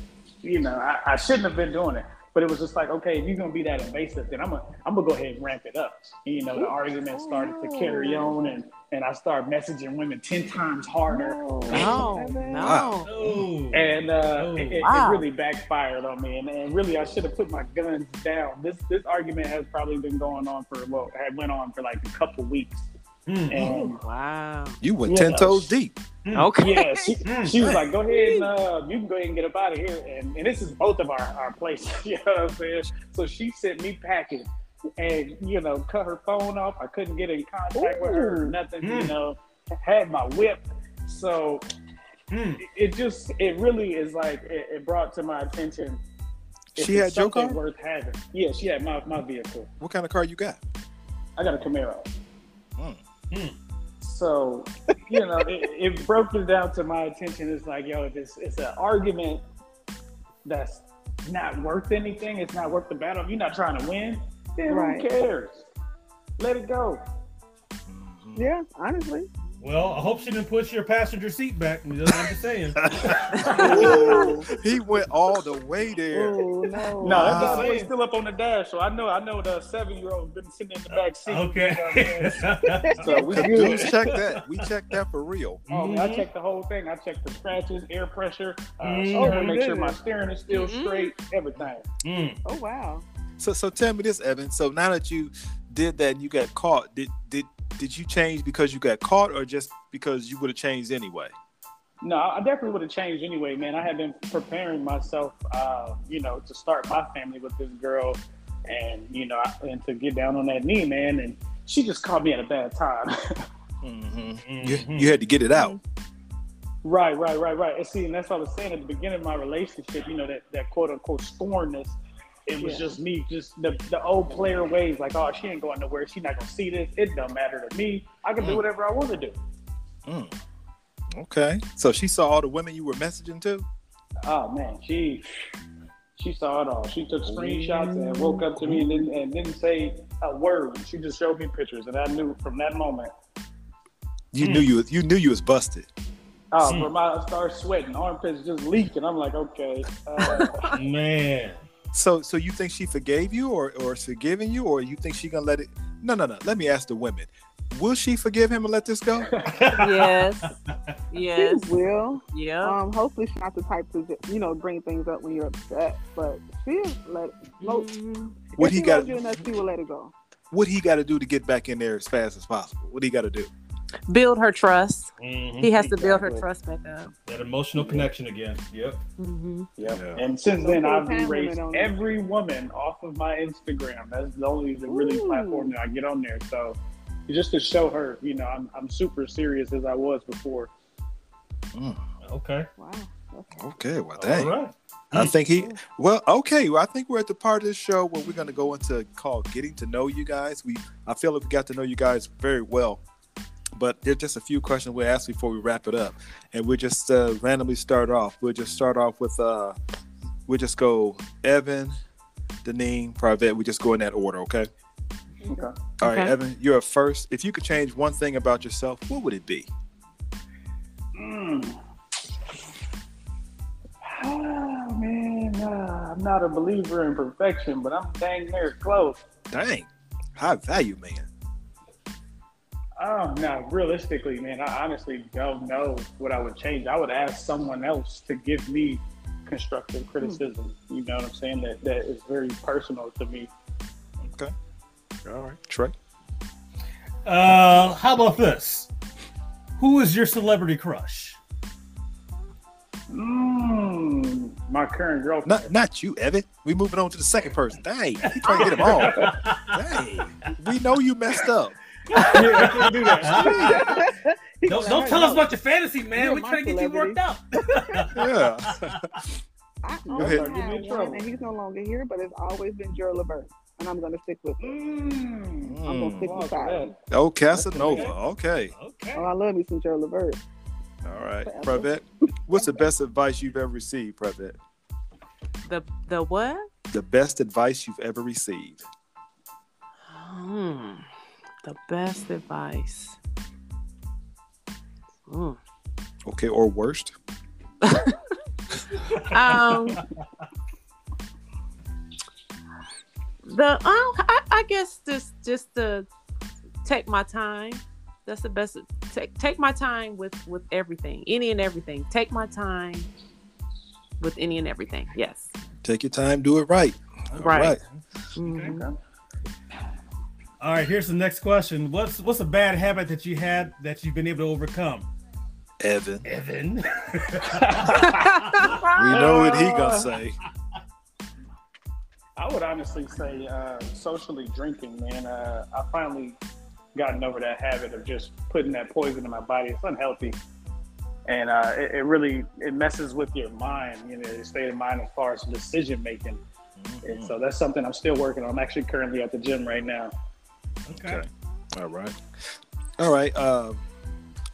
you know I, I shouldn't have been doing it. But it was just like, okay, if you're gonna be that invasive, then I'm gonna I'm gonna go ahead and ramp it up. And, you know, the argument started to carry on, and and I started messaging women ten times harder. No. No, no. Oh. and uh, Oh, it, it- wow. it really backfired on me. And, and really, I should have put my guns down. This this argument has probably been going on for well, had went on for like a couple weeks. Mm. And Wow. You went Yeah. ten toes deep. Okay. yeah, she, she was like, "Go ahead and uh, you can go ahead and get up out of here." And, and this is both of our our places. [LAUGHS] You know what I'm saying? So she sent me packing. And you know, cut her phone off. I couldn't get in contact with her. Ooh. Nothing. You Mm. know, had my whip. So Mm. it- it just it really is like it, it brought to my attention She had your car? worth having yeah she had my, my vehicle What kind of car you got? i got a camaro Mm. Mm. so you know it, it broke it down to my attention it's like yo if it's, it's an argument that's not worth anything it's not worth the battle if you're not trying to win then Right. who cares let it go Yeah, honestly. Well, I hope she didn't push your passenger seat back. I'm just I'm just saying. [LAUGHS] Ooh, he went all the way there. Oh no. no Wow. that boy's still up on the dash so i know i know the seven year old been sitting in the back seat Okay. you know what I'm saying? [LAUGHS] so we good Dudes, check that. We checked that for real. Oh, man, I checked the whole thing. I checked the scratches, air pressure, uh, Mhm. steering, Oh, make sure my steering is still Mhm. straight, everything. Mm. Oh wow. So, so tell me this, Evan. So now that you did that and you got caught, did did did you change because you got caught, or just because you would have changed anyway? No, I definitely would have changed anyway, man. I had been preparing myself, uh, you know, to start my family with this girl, and you know, and to get down on that knee, man. And she just caught me at a bad time. Mm-hmm. You, Mhm. you had to get it out. right, right, right, right. And see, and that's what I was saying at the beginning of my relationship. You know, that that quote unquote scornness. It was Yeah. just me, just the, the old player ways, like, oh, she ain't going nowhere. She not gonna see this. It don't matter to me. I can do Mm. whatever I want to do. Mm. Okay. So she saw all the women you were messaging to. Oh man, she she saw it all. She took screenshots and woke up to me and didn't and didn't say a word. She just showed me pictures, and I knew from that moment. You Mm. knew you you knew you was busted. Oh, Hmm. from I started sweating, armpits just leaking. I'm like, okay, uh, [LAUGHS] Man. So so you think she forgave you, or or is forgiving you, or you think she gonna let it? No no no. Let me ask the women. Will she forgive him and let this go? Yes. [LAUGHS] Yes. She will. Yeah. Um, hopefully she's not the type to you know bring things up when you're upset, but she'll let most. Mhm. What he got? loves you she will let it go. What he got to do to get back in there as fast as possible? What he got to do? Build her trust. Mhm. He has to build her trust back up. That emotional connection again. Yep. hmm Yep. Yeah. And since then, I've put a erased limit on every woman off of my Instagram. That's the only the really Ooh. platform that I get on there. So just to show her, you know, I'm I'm super serious as I was before. Okay. Wow. Okay, well, dang. right. I think he. Well, okay. Well, I think we're at the part of the show where we're going to go into called "Getting to Know You Guys." We, I feel like we got to know you guys very well, but there's just a few questions we ask before we wrap it up, and we'll just uh, randomly start off. We'll just start off with. uh We'll just go Evan, Deneen, Pravette. We just go in that order, okay? Okay. All right, Okay. Evan, you're up first. If you could change one thing about yourself, what would it be? Mm. Oh [SIGHS] man, uh, I'm not a believer in perfection, but I'm dang near close. Dang, high value man. Oh no, realistically, man, I honestly don't know what I would change. I would ask someone else to give me constructive criticism. You know what I'm saying? That that is very personal to me. Okay. All right, Trey. Uh, how about this? Who is your celebrity crush? Mm, my current girlfriend. Not not you, Evan. We moving on to the second person. Dang, he trying to get him all. [LAUGHS] Dang, we know you messed up. Yeah, I can't do that. don't, don't tell us about your fantasy, man. You're We're trying to get you worked out. [LAUGHS] Yeah. I Go only ahead. Give me had in one, and he's no longer here, but it's always been Gerald Levert, and I'm gonna stick with it. Mm. I'm gonna stick Mm. with that. Oh, Casanova. Okay. Okay. Oh, I love me some Gerald Levert. All right, Forever. Pravette. What's the best advice you've ever received, Pravette? The the what? The best advice you've ever received. Hmm. The best advice. Hmm. Okay, or worst? [LAUGHS] Um. the um, I, I guess just just to take my time. That's the best. Take take my time with with everything, any and everything. Take my time with any and everything. Yes. Take your time, do it right. All Right. right. Mhm. Okay. All right, here's the next question. What's what's a bad habit that you had that you've been able to overcome? Evan. Evan. [LAUGHS] We know what he gonna say. I would honestly say uh, socially drinking, man. Uh, I finally gotten over that habit of just putting that poison in my body. It's unhealthy, and uh, it, it really it messes with your mind, you know, your state of mind as far as decision making. And so that's something I'm still working on. I'm actually currently at the gym right now. Okay. Okay. All right. All right. Um,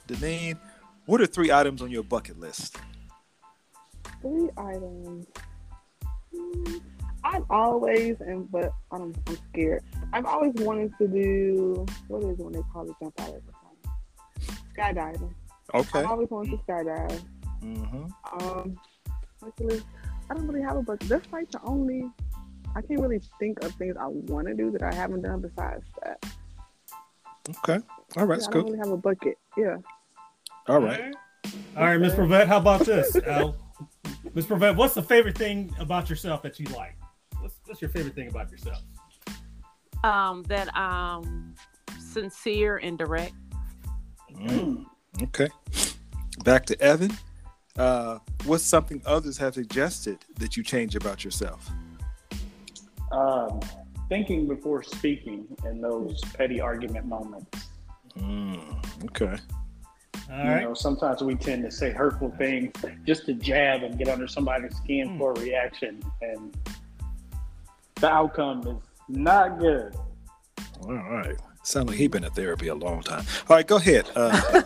Deneen, what are three items on your bucket list? Three items. I've always, and but I'm, I'm scared. I've always wanted to do what is it when they call it jump out of the plane? Skydiving. Okay. I've always wanted to skydive. Mm-hmm. Um, actually, I don't really have a bucket. That's like the only. I can't really think of things I want to do that I haven't done besides that. Okay. All right. Yeah, That's I don't really have a bucket. Yeah. All right. All right, Miss Pravette, how about this? Al? Miss Pravette, what's the favorite thing about yourself that you like? What's, what's your favorite thing about yourself? Um. That um, sincere and direct. Mm. Okay. Back to Evan. Uh, what's something others have suggested that you change about yourself? Um, thinking before speaking in those petty argument moments. Mm. Okay. All you right. know, sometimes we tend to say hurtful things just to jab and get under somebody's skin Hmm. for a reaction, and the outcome is not good. All right. Sound like he's been in therapy a long time. All right, go ahead. Uh, [LAUGHS]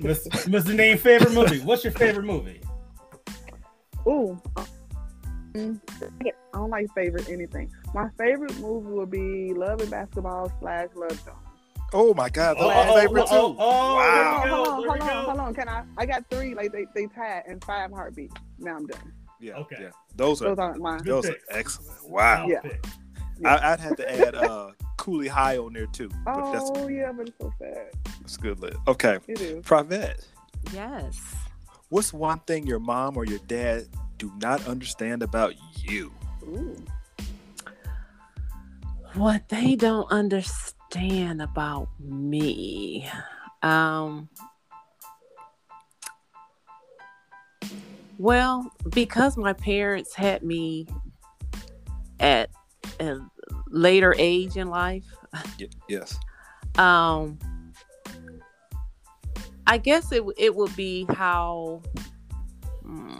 Miss Miss Deneen, favorite movie. What's your favorite movie? Ooh. Um, I don't like favorite anything. My favorite movie would be Love and Basketball slash Love Jones. oh my God, that's Oh, my oh, favorite oh, too. oh, Wow. there we go, hold on, there hold on, go. hold on. Can I? I got three. Like they they tied and five heartbeats. Now I'm done. Yeah. Okay. Yeah. Those are Those aren't mine. Those are excellent. Wow. Yeah. Pick. I, I'd have to add uh, Cooley High on there too. But that's, Oh yeah, but it's so sad. that's a good list. Okay. It is. Pravette, Yes. what's one thing your mom or your dad do not understand about you? Ooh. What they don't understand about me. Um. Well, because my parents had me at, a later age in life. Y- yes. Um, I guess it it would be how. hmm,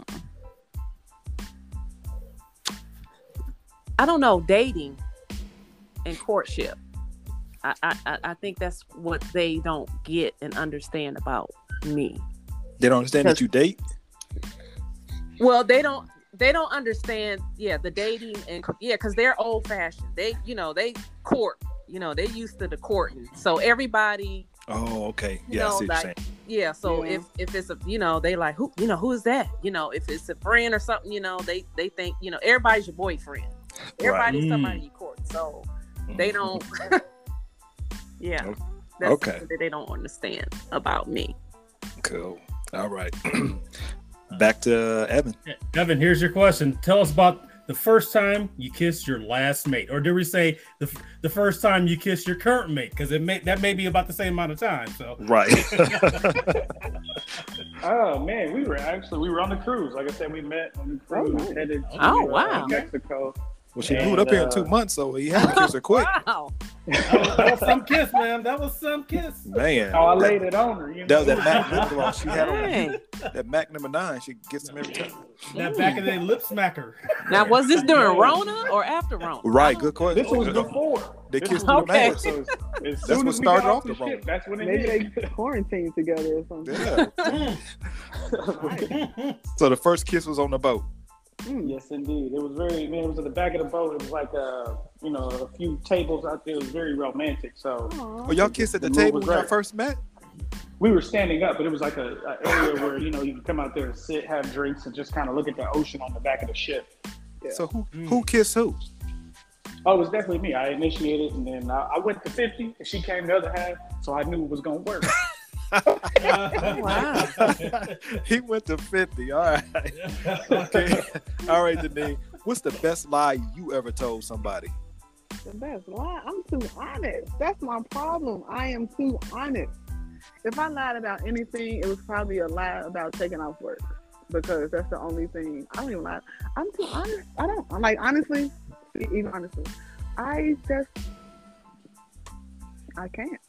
I don't know dating and courtship. I, I I- I think that's what they don't get and understand about me. They don't understand that you date. Well, they don't they don't understand yeah the dating and yeah because they're old fashioned. They you know they court you know they used to the courting. So everybody Oh, okay. You Yeah, I know, see what like- you're saying. Yeah, so Yeah. if if it's a you know they like who you know who is that you know if it's a friend or something you know they they think you know everybody's your boyfriend everybody's Right. somebody you court so they mm-hmm. don't [LAUGHS] yeah Okay. that's Okay. that they don't understand about me Cool. All right. [CLEARS THROAT] Back to Evan. Evan, here's your question. Tell us about the first time you kissed your last mate, or do we say the the first time you kissed your current mate? Because it may that may be about the same amount of time. So Right. [LAUGHS] [LAUGHS] Oh man, we were actually we were on the cruise. Like I said, we met on the cruise oh, nice. headed to Oh, wow. Mexico. Well, she And, blew it up here in two uh, months, so he had to kiss her quick. [LAUGHS] wow that was, that was some kiss, man. That was some kiss. Man. Oh, I laid it on her. You know? That was that Mac lip gloss she had on. Dang. That Mac number nine. She gets them every time. That back in the lip smacker. now was this during [LAUGHS] Rona or after Rona Right. Good question. This was before. They This kissed was through the Okay. mask. So as, as That's what started off off the the road. ship, that's when it Maybe hit. they quarantined together or something. Yeah. [LAUGHS] So the first kiss was on the boat. Yes, indeed. It was very. Man, it was at the back of the boat. It was like a you know, a few tables out there. It was very romantic. So Oh, y'all kissed at the The table when y'all right. first met? we were standing up, but it was like a, a area where you know you can come out there and sit, have drinks, and just kind of look at the ocean on the back of the ship. So who mm. who kissed who? Oh, it was definitely me. I initiated, and then I, I went to fifty, and she came the other half, so I knew it was gonna work. [LAUGHS] Oh, wow [LAUGHS] he went to 50. All right. Okay. [LAUGHS] All right, Denise. What's the best lie you ever told somebody? The best lie. I'm too honest. That's my problem. I am too honest. If I lied about anything, it was probably a lie about taking off work because that's the only thing. I don't even lie. I'm too honest. I don't. I'm like honestly, even honestly, I just I can't.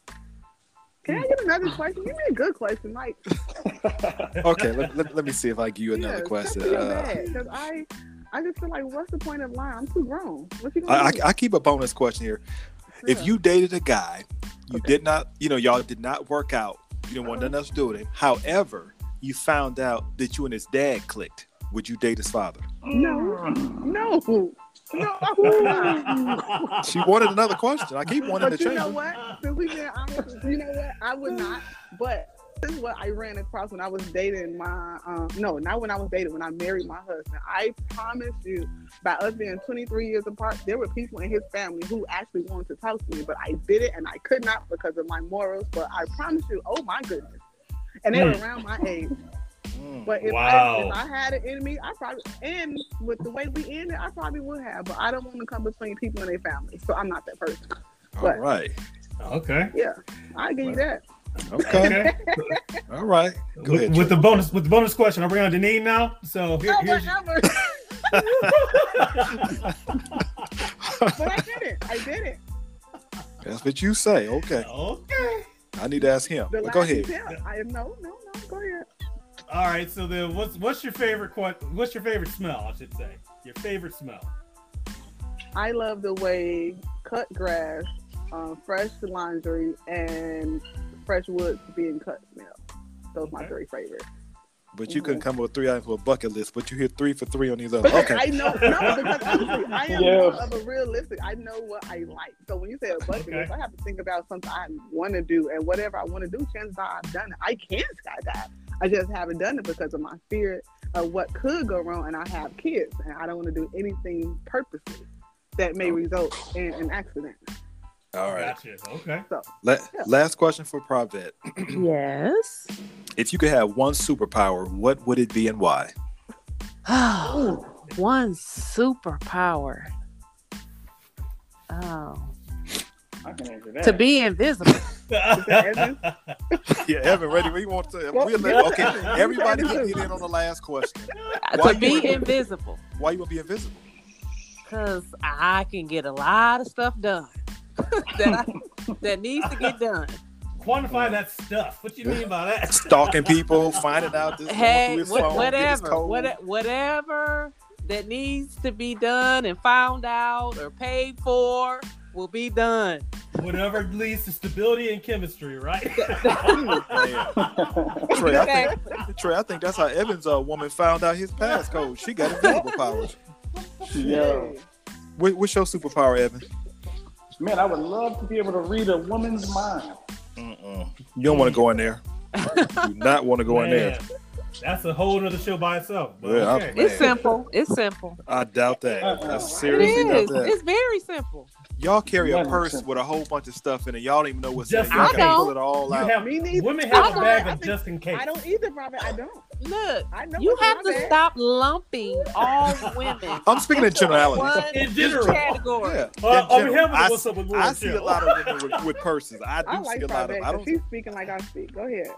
Can I get another question? Give me a good question, like [LAUGHS] Okay, let, let, let me see if I give you another yeah, question. Because Uh, I, I just feel like, what's the point of lying? I'm too grown. What you gonna I, I. I keep a bonus question here. If you dated a guy, you Okay. did not, you know, y'all did not work out. You didn't want nothing else to do with him. However, you found out that you and his dad clicked. Would you date his father? No, no, no. I would not. She wanted another question. I keep wanting to But you change. know what? Since we been honest, you know what? I would not. But this is what I ran across when I was dating my um no, not when I was dating, when I married my husband. I promise you, by us being 23 years apart, there were people in his family who actually wanted to talk to me, but I did it and I could not because of my morals. But I promise you, oh my goodness. And they were around my age. Mm. But if, Wow. I, if I had it in me, I probably and with the way we ended, I probably would have. But I don't want to come between people and their families, so I'm not that person. All But right. Okay. yeah, I give you that. Okay. Okay. [LAUGHS] All right. Go with, ahead. with the bonus with the bonus question, I'll bring on Deneen now. So here, No, here's whatever. [LAUGHS] [LAUGHS] but I did it. I did it. That's what you say. Okay. okay. I need to ask him. But go ahead. attempt. I no, no, no. Go ahead. All right. So then, what's what's your favorite que- What's your favorite smell? I should say your favorite smell. I love the way cut grass, um, fresh laundry, and fresh wood being cut smell. Those are my three favorites. But you couldn't come up with three items for a bucket list, but you hit three for three on these other. [LAUGHS] Okay. I know, no, because honestly, I am Yeah. of a realistic. I know what I like. So when you say a bucket Okay. list, I have to think about something I want to do, and whatever I want to do, chances are I've done it. I can skydive. I just haven't done it because of my fear of what could go wrong, and I have kids, and I don't want to do anything purposely that may oh. result in an accident. All right. Gotcha. Okay. La- Yeah. Last question for Pravette. [CLEARS THROAT] yes If you could have one superpower, what would it be and why? [SIGHS] one superpower oh I can answer that. to be invisible [LAUGHS] Yeah, Evan, ready? We want to. Well, We'll let, okay, everybody can get in on the last question. to Why you be wanna- invisible Why you want to be invisible? Cause I can get a lot of stuff done [LAUGHS] that I, that needs to get done. Quantify that stuff. What you mean by that? Stalking people, finding out this going Hey, through phone, whatever, what, whatever that needs to be done and found out or paid for will be done. Whatever leads to stability and chemistry, right? [LAUGHS] Trey, I think, Trey, I think that's how Evans' uh, woman found out his passcode. She got invisible powers. Yo, What, what's your superpower, Evan? man, I would love to be able to read a woman's mind. Mm-mm. You don't want to go in there. You do not want to go in there. Man, That's a whole other show by itself. But Yeah, okay. It's simple. It's simple. I doubt that. I It seriously doubt that. It's very simple. Y'all carry a purse with a whole bunch of stuff in it. Y'all don't even know what's in it. Just Y'all in gotta pull it all You out. have, Me neither. women have a bag of just in case. I don't either, Robert. I don't. Look, I know you have to my bag. stop lumping all women. I'm speaking in into generalities. one In general. category. Yeah. Uh, in on general. behalf of I, What's Up with Ward I see a lot of women with, with purses. I do I see like a lot of. Private I because don't. he's speaking like I speak. Go ahead.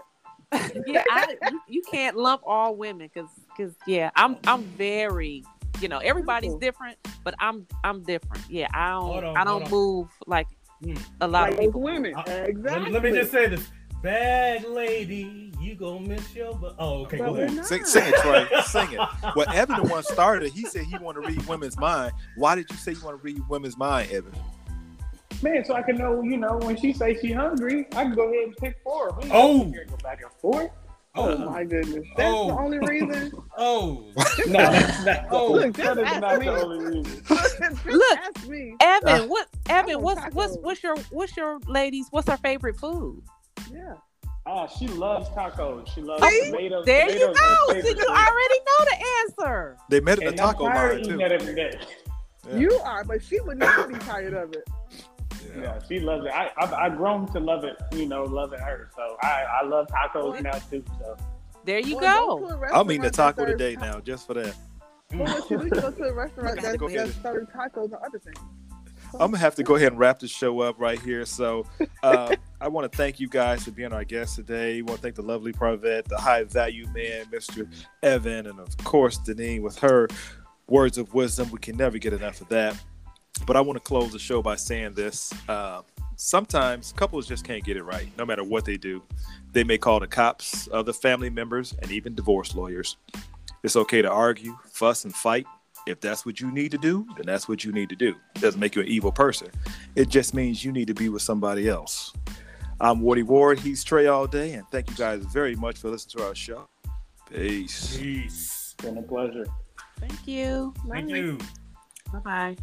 Yeah, I, you, you can't lump all women because because yeah, I'm I'm very you know everybody's different, but I'm I'm different. Yeah, I don't on, I don't move like Hmm. a lot Like of people. women. Uh, exactly. Let, let me just say this. Bad lady, you gonna miss your but oh okay, But go ahead. Sing, sing it, Trey. [LAUGHS] Sing it. Well, Evan the one started. He said he want to read women's mind. Why did you say you want to read women's mind, Evan? Man, so I can know, you know, when she say she hungry, I can go ahead and pick for her. We Oh. gonna here go back and forth. Oh Oh, my goodness. That's Oh. the only reason. oh, No, that's not. Oh, look, that just is ask not me. the only reason. Look. ask me. Evan, what Evan? What's want what's what's your what's your ladies? What's her favorite food? Yeah. Ah, she loves tacos. She loves See? tomatoes. There you Tomatoes are her go. favorite So you already know the answer. They met at the And I'm taco tired bar of eating too. that every day. Yeah. You are, but she would never be tired of it. Yeah, she loves it. I, I've, I've grown to love it, you know, loving her. So I, I love tacos now too. So There you Well, go. to a I'm eating a taco that serves today ta- now, just for that. Well, what you do, you go to a restaurant Gotta that go get just it. serves tacos and other things. I'm gonna have to go ahead and wrap the show up right here. So uh, I want to thank you guys for being our guests today. I want to thank the lovely Pravette, the high value man, Mr. Evan, and of course Deneen with her words of wisdom. We can never get enough of that. But I want to close the show by saying this. Uh, sometimes couples just can't get it right, no matter what they do. They may call the cops, other family members, and even divorce lawyers. It's okay to argue, fuss, and fight. If that's what you need to do, then that's what you need to do. It doesn't make you an evil person. It just means you need to be with somebody else. I'm Woody Ward. He's Trey all day, and thank you guys very much for listening to our show. Peace. peace. it's been a pleasure. Thank you. Thank you. Bye bye.